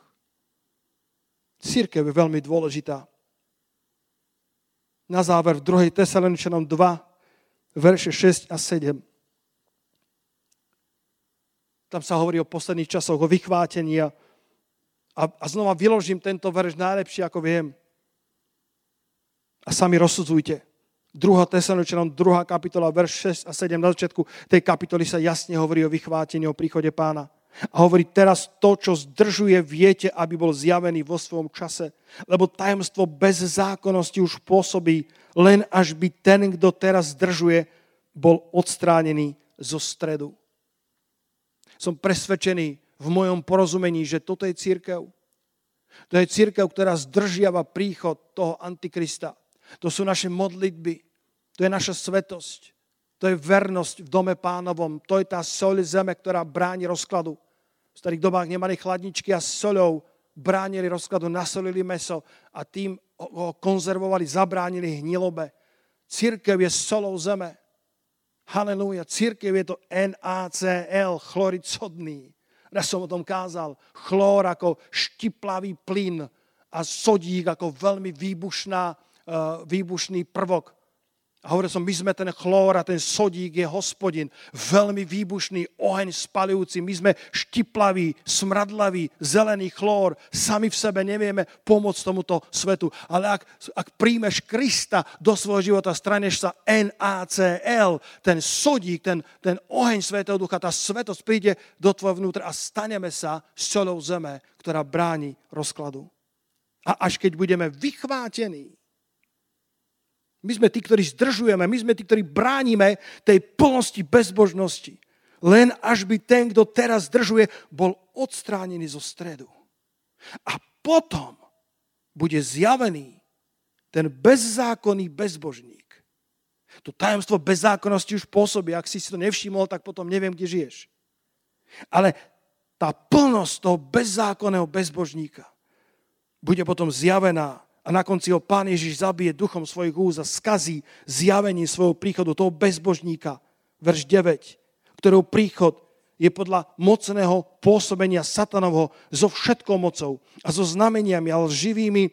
Církev je veľmi dôležitá na záver v 2. Tesaloničanom 2, verše 6 a 7. Tam sa hovorí o posledných časoch, o vychvátení a, a znova vyložím tento verš najlepšie, ako viem. A sami rozsudzujte. 2. Tesaloničanom 2. kapitola, verš 6 a 7 na začiatku tej kapitoly sa jasne hovorí o vychvátení, o príchode pána. A hovorí, teraz to, čo zdržuje, viete, aby bol zjavený vo svojom čase. Lebo tajomstvo bez zákonnosti už pôsobí, len až by ten, kto teraz zdržuje, bol odstránený zo stredu. Som presvedčený v mojom porozumení, že toto je církev. To je církev, ktorá zdržiava príchod toho Antikrista. To sú naše modlitby, to je naša svetosť, to je vernosť v dome pánovom, to je tá soľ zeme, ktorá bráni rozkladu. V starých dobách nemali chladničky a soľou bránili rozkladu, nasolili meso a tým ho konzervovali, zabránili hnilobe. Církev je solou zeme. Halelúja. Církev je to NaCl, chlorid sodný. Ja som o tom kázal. Chlór ako štiplavý plyn a sodík ako veľmi výbušná, uh, výbušný prvok. A hovoril som, my sme ten chlór a ten sodík je hospodin. Veľmi výbušný oheň spalujúci. My sme štiplaví, smradlaví, zelený chlór. Sami v sebe nevieme pomôcť tomuto svetu. Ale ak, ak príjmeš Krista do svojho života, straneš sa NACL, ten sodík, ten, ten oheň Svetého Ducha, tá svetosť príde do tvojho vnútra a staneme sa solou zeme, ktorá bráni rozkladu. A až keď budeme vychvátení, my sme tí, ktorí zdržujeme, my sme tí, ktorí bránime tej plnosti bezbožnosti. Len až by ten, kto teraz zdržuje, bol odstránený zo stredu. A potom bude zjavený ten bezzákonný bezbožník. To tajomstvo bezzákonnosti už pôsobí. Ak si si to nevšimol, tak potom neviem, kde žiješ. Ale tá plnosť toho bezzákonného bezbožníka bude potom zjavená a na konci ho Pán Ježiš zabije duchom svojich úz a skazí zjavenie svojho príchodu toho bezbožníka. Verš 9, ktorého príchod je podľa mocného pôsobenia satanovho so všetkou mocou a so znameniami a lživými,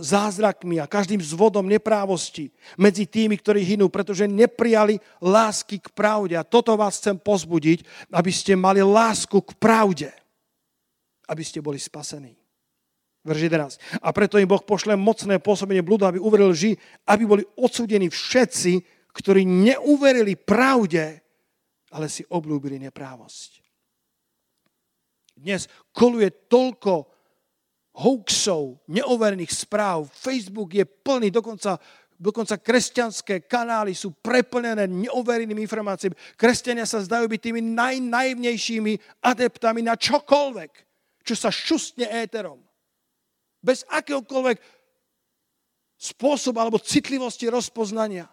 zázrakmi a každým zvodom neprávosti medzi tými, ktorí hynú, pretože neprijali lásky k pravde. A toto vás chcem pozbudiť, aby ste mali lásku k pravde, aby ste boli spasení. Verž 11. A preto im Boh pošle mocné pôsobenie blúdu, aby uverili lži, aby boli odsúdení všetci, ktorí neuverili pravde, ale si oblúbili neprávosť. Dnes koluje toľko hoaxov, neoverených správ. Facebook je plný, dokonca, dokonca kresťanské kanály sú preplnené neoverenými informáciami. Kresťania sa zdajú byť tými najnaivnejšími adeptami na čokoľvek, čo sa šustne éterom. Bez akéhokoľvek spôsobu alebo citlivosti rozpoznania.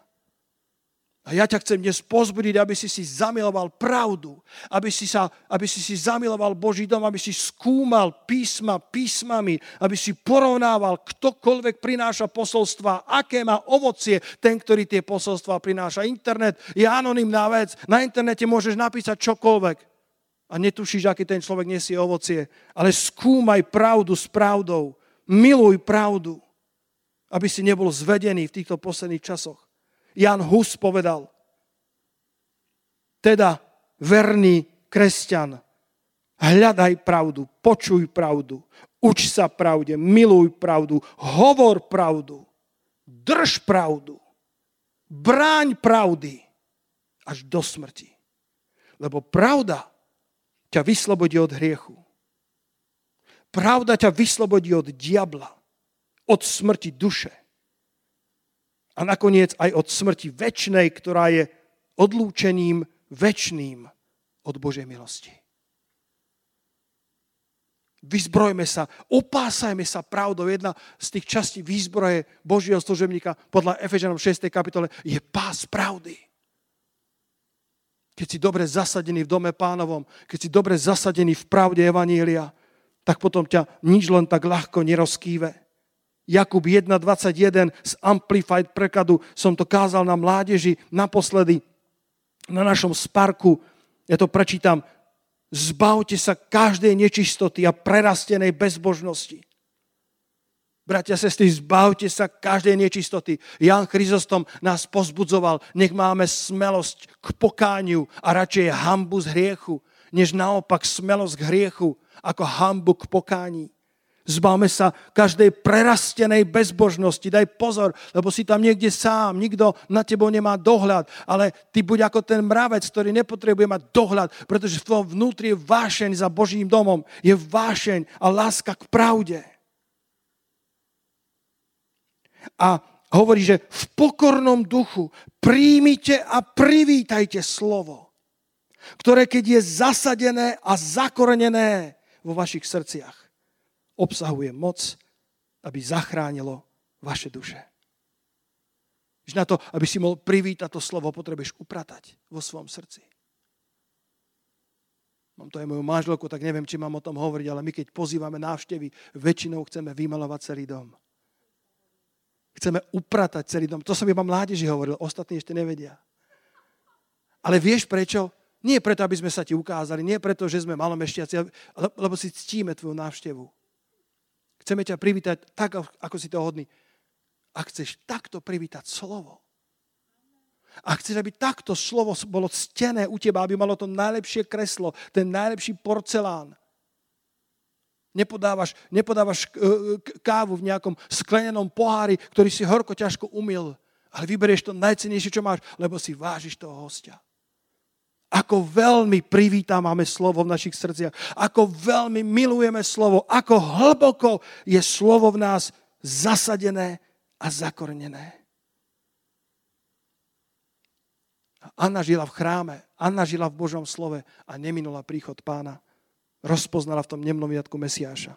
A ja ťa chcem dnes pozbudiť, aby si si zamiloval pravdu, aby si, sa, aby si si zamiloval Boží dom, aby si skúmal písma písmami, aby si porovnával, ktokoľvek prináša posolstva, aké má ovocie ten, ktorý tie posolstva prináša. Internet je anonimná vec, na internete môžeš napísať čokoľvek a netušíš, aký ten človek nesie ovocie, ale skúmaj pravdu s pravdou, miluj pravdu, aby si nebol zvedený v týchto posledných časoch. Jan Hus povedal, teda verný kresťan, hľadaj pravdu, počuj pravdu, uč sa pravde, miluj pravdu, hovor pravdu, drž pravdu, bráň pravdy až do smrti. Lebo pravda ťa vyslobodí od hriechu. Pravda ťa vyslobodí od diabla, od smrti duše a nakoniec aj od smrti väčšnej, ktorá je odlúčením väčšným od Božej milosti. Vyzbrojme sa, opásajme sa pravdou. Jedna z tých častí výzbroje Božieho služebníka podľa Efežanom 6. kapitole je pás pravdy. Keď si dobre zasadený v dome pánovom, keď si dobre zasadený v pravde Evanília, tak potom ťa nič len tak ľahko nerozkýve. Jakub 1.21 z Amplified prekladu som to kázal na mládeži naposledy na našom sparku. Ja to prečítam. Zbavte sa každej nečistoty a prerastenej bezbožnosti. Bratia, sestry, zbavte sa každej nečistoty. Jan Chryzostom nás pozbudzoval, nech máme smelosť k pokániu a radšej hambu z hriechu, než naopak smelosť k hriechu ako hambu k pokání. Zbavme sa každej prerastenej bezbožnosti. Daj pozor, lebo si tam niekde sám, nikto na tebo nemá dohľad, ale ty buď ako ten mravec, ktorý nepotrebuje mať dohľad, pretože v tvojom vnútri je vášeň za Božím domom, je vášeň a láska k pravde. A hovorí, že v pokornom duchu príjmite a privítajte slovo, ktoré keď je zasadené a zakorenené vo vašich srdciach, obsahuje moc, aby zachránilo vaše duše. Že na to, aby si mohol privítať to slovo, potrebuješ upratať vo svojom srdci. Mám to aj moju manželku, tak neviem, či mám o tom hovoriť, ale my keď pozývame návštevy, väčšinou chceme vymalovať celý dom. Chceme upratať celý dom. To som iba mládeži hovoril, ostatní ešte nevedia. Ale vieš prečo? Nie preto, aby sme sa ti ukázali, nie preto, že sme malomešťaci, lebo si ctíme tvoju návštevu. Chceme ťa privítať tak, ako si to hodný. Ak chceš takto privítať slovo, a chceš, aby takto slovo bolo ctené u teba, aby malo to najlepšie kreslo, ten najlepší porcelán. Nepodávaš, nepodávaš e, kávu v nejakom sklenenom pohári, ktorý si horko ťažko umil, ale vyberieš to najcenejšie, čo máš, lebo si vážiš toho hostia. Ako veľmi privítame slovo v našich srdciach. Ako veľmi milujeme slovo. Ako hlboko je slovo v nás zasadené a zakornené. Anna žila v chráme, Anna žila v Božom slove a neminula príchod pána. Rozpoznala v tom nemnom jadku Mesiáša.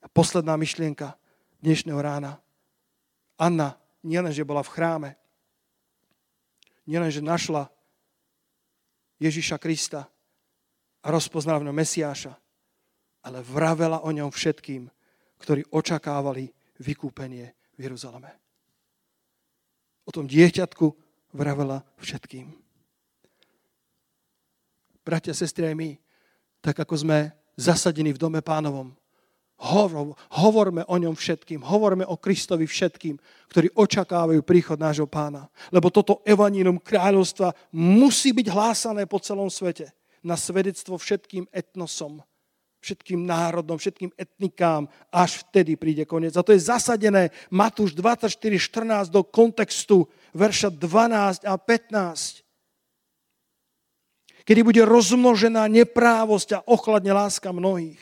A posledná myšlienka dnešného rána. Anna nielenže bola v chráme, nielenže našla Ježiša Krista a rozpoznala v ňom Mesiáša, ale vravela o ňom všetkým, ktorí očakávali vykúpenie v Jeruzaleme. O tom dieťatku vravela všetkým. Bratia, sestry, aj my, tak ako sme zasadení v dome pánovom, Hovor, hovorme o ňom všetkým, hovorme o Kristovi všetkým, ktorí očakávajú príchod nášho pána. Lebo toto evanílium kráľovstva musí byť hlásané po celom svete na svedectvo všetkým etnosom, všetkým národom, všetkým etnikám, až vtedy príde koniec. A to je zasadené Matúš 24.14 do kontextu verša 12 a 15 kedy bude rozmnožená neprávosť a ochladne láska mnohých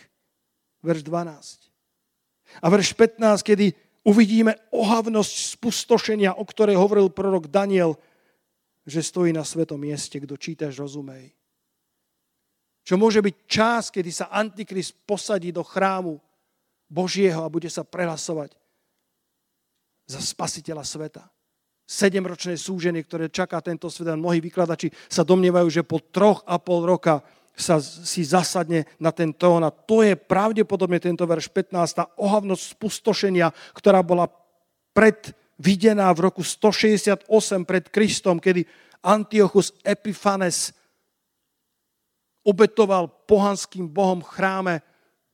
verš 12. A verš 15, kedy uvidíme ohavnosť spustošenia, o ktorej hovoril prorok Daniel, že stojí na svetom mieste, kto čítaš, rozumej. Čo môže byť čas, kedy sa Antikrist posadí do chrámu Božieho a bude sa prehlasovať za spasiteľa sveta. Sedemročné súženie, ktoré čaká tento svet a mnohí vykladači sa domnievajú, že po troch a pol roka sa si zasadne na ten trón. A to je pravdepodobne tento verš 15, tá ohavnosť spustošenia, ktorá bola predvidená v roku 168 pred Kristom, kedy Antiochus Epiphanes obetoval pohanským bohom v chráme,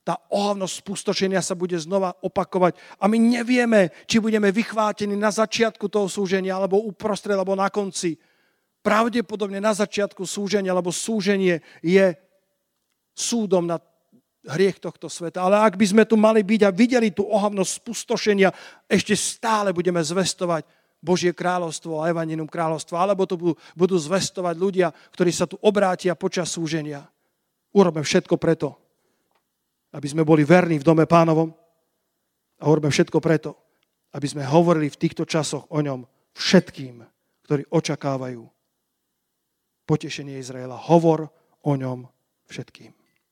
tá ohavnosť spustošenia sa bude znova opakovať. A my nevieme, či budeme vychvátení na začiatku toho súženia, alebo uprostred, alebo na konci pravdepodobne na začiatku súženia, lebo súženie je súdom nad hriech tohto sveta. Ale ak by sme tu mali byť a videli tú ohavnosť spustošenia, ešte stále budeme zvestovať Božie kráľovstvo a evaninum kráľovstva, alebo to budú, budú zvestovať ľudia, ktorí sa tu obrátia počas súženia. Urobme všetko preto, aby sme boli verní v dome pánovom a urobme všetko preto, aby sme hovorili v týchto časoch o ňom všetkým, ktorí očakávajú potešenie Izraela. Hovor o ňom všetkým.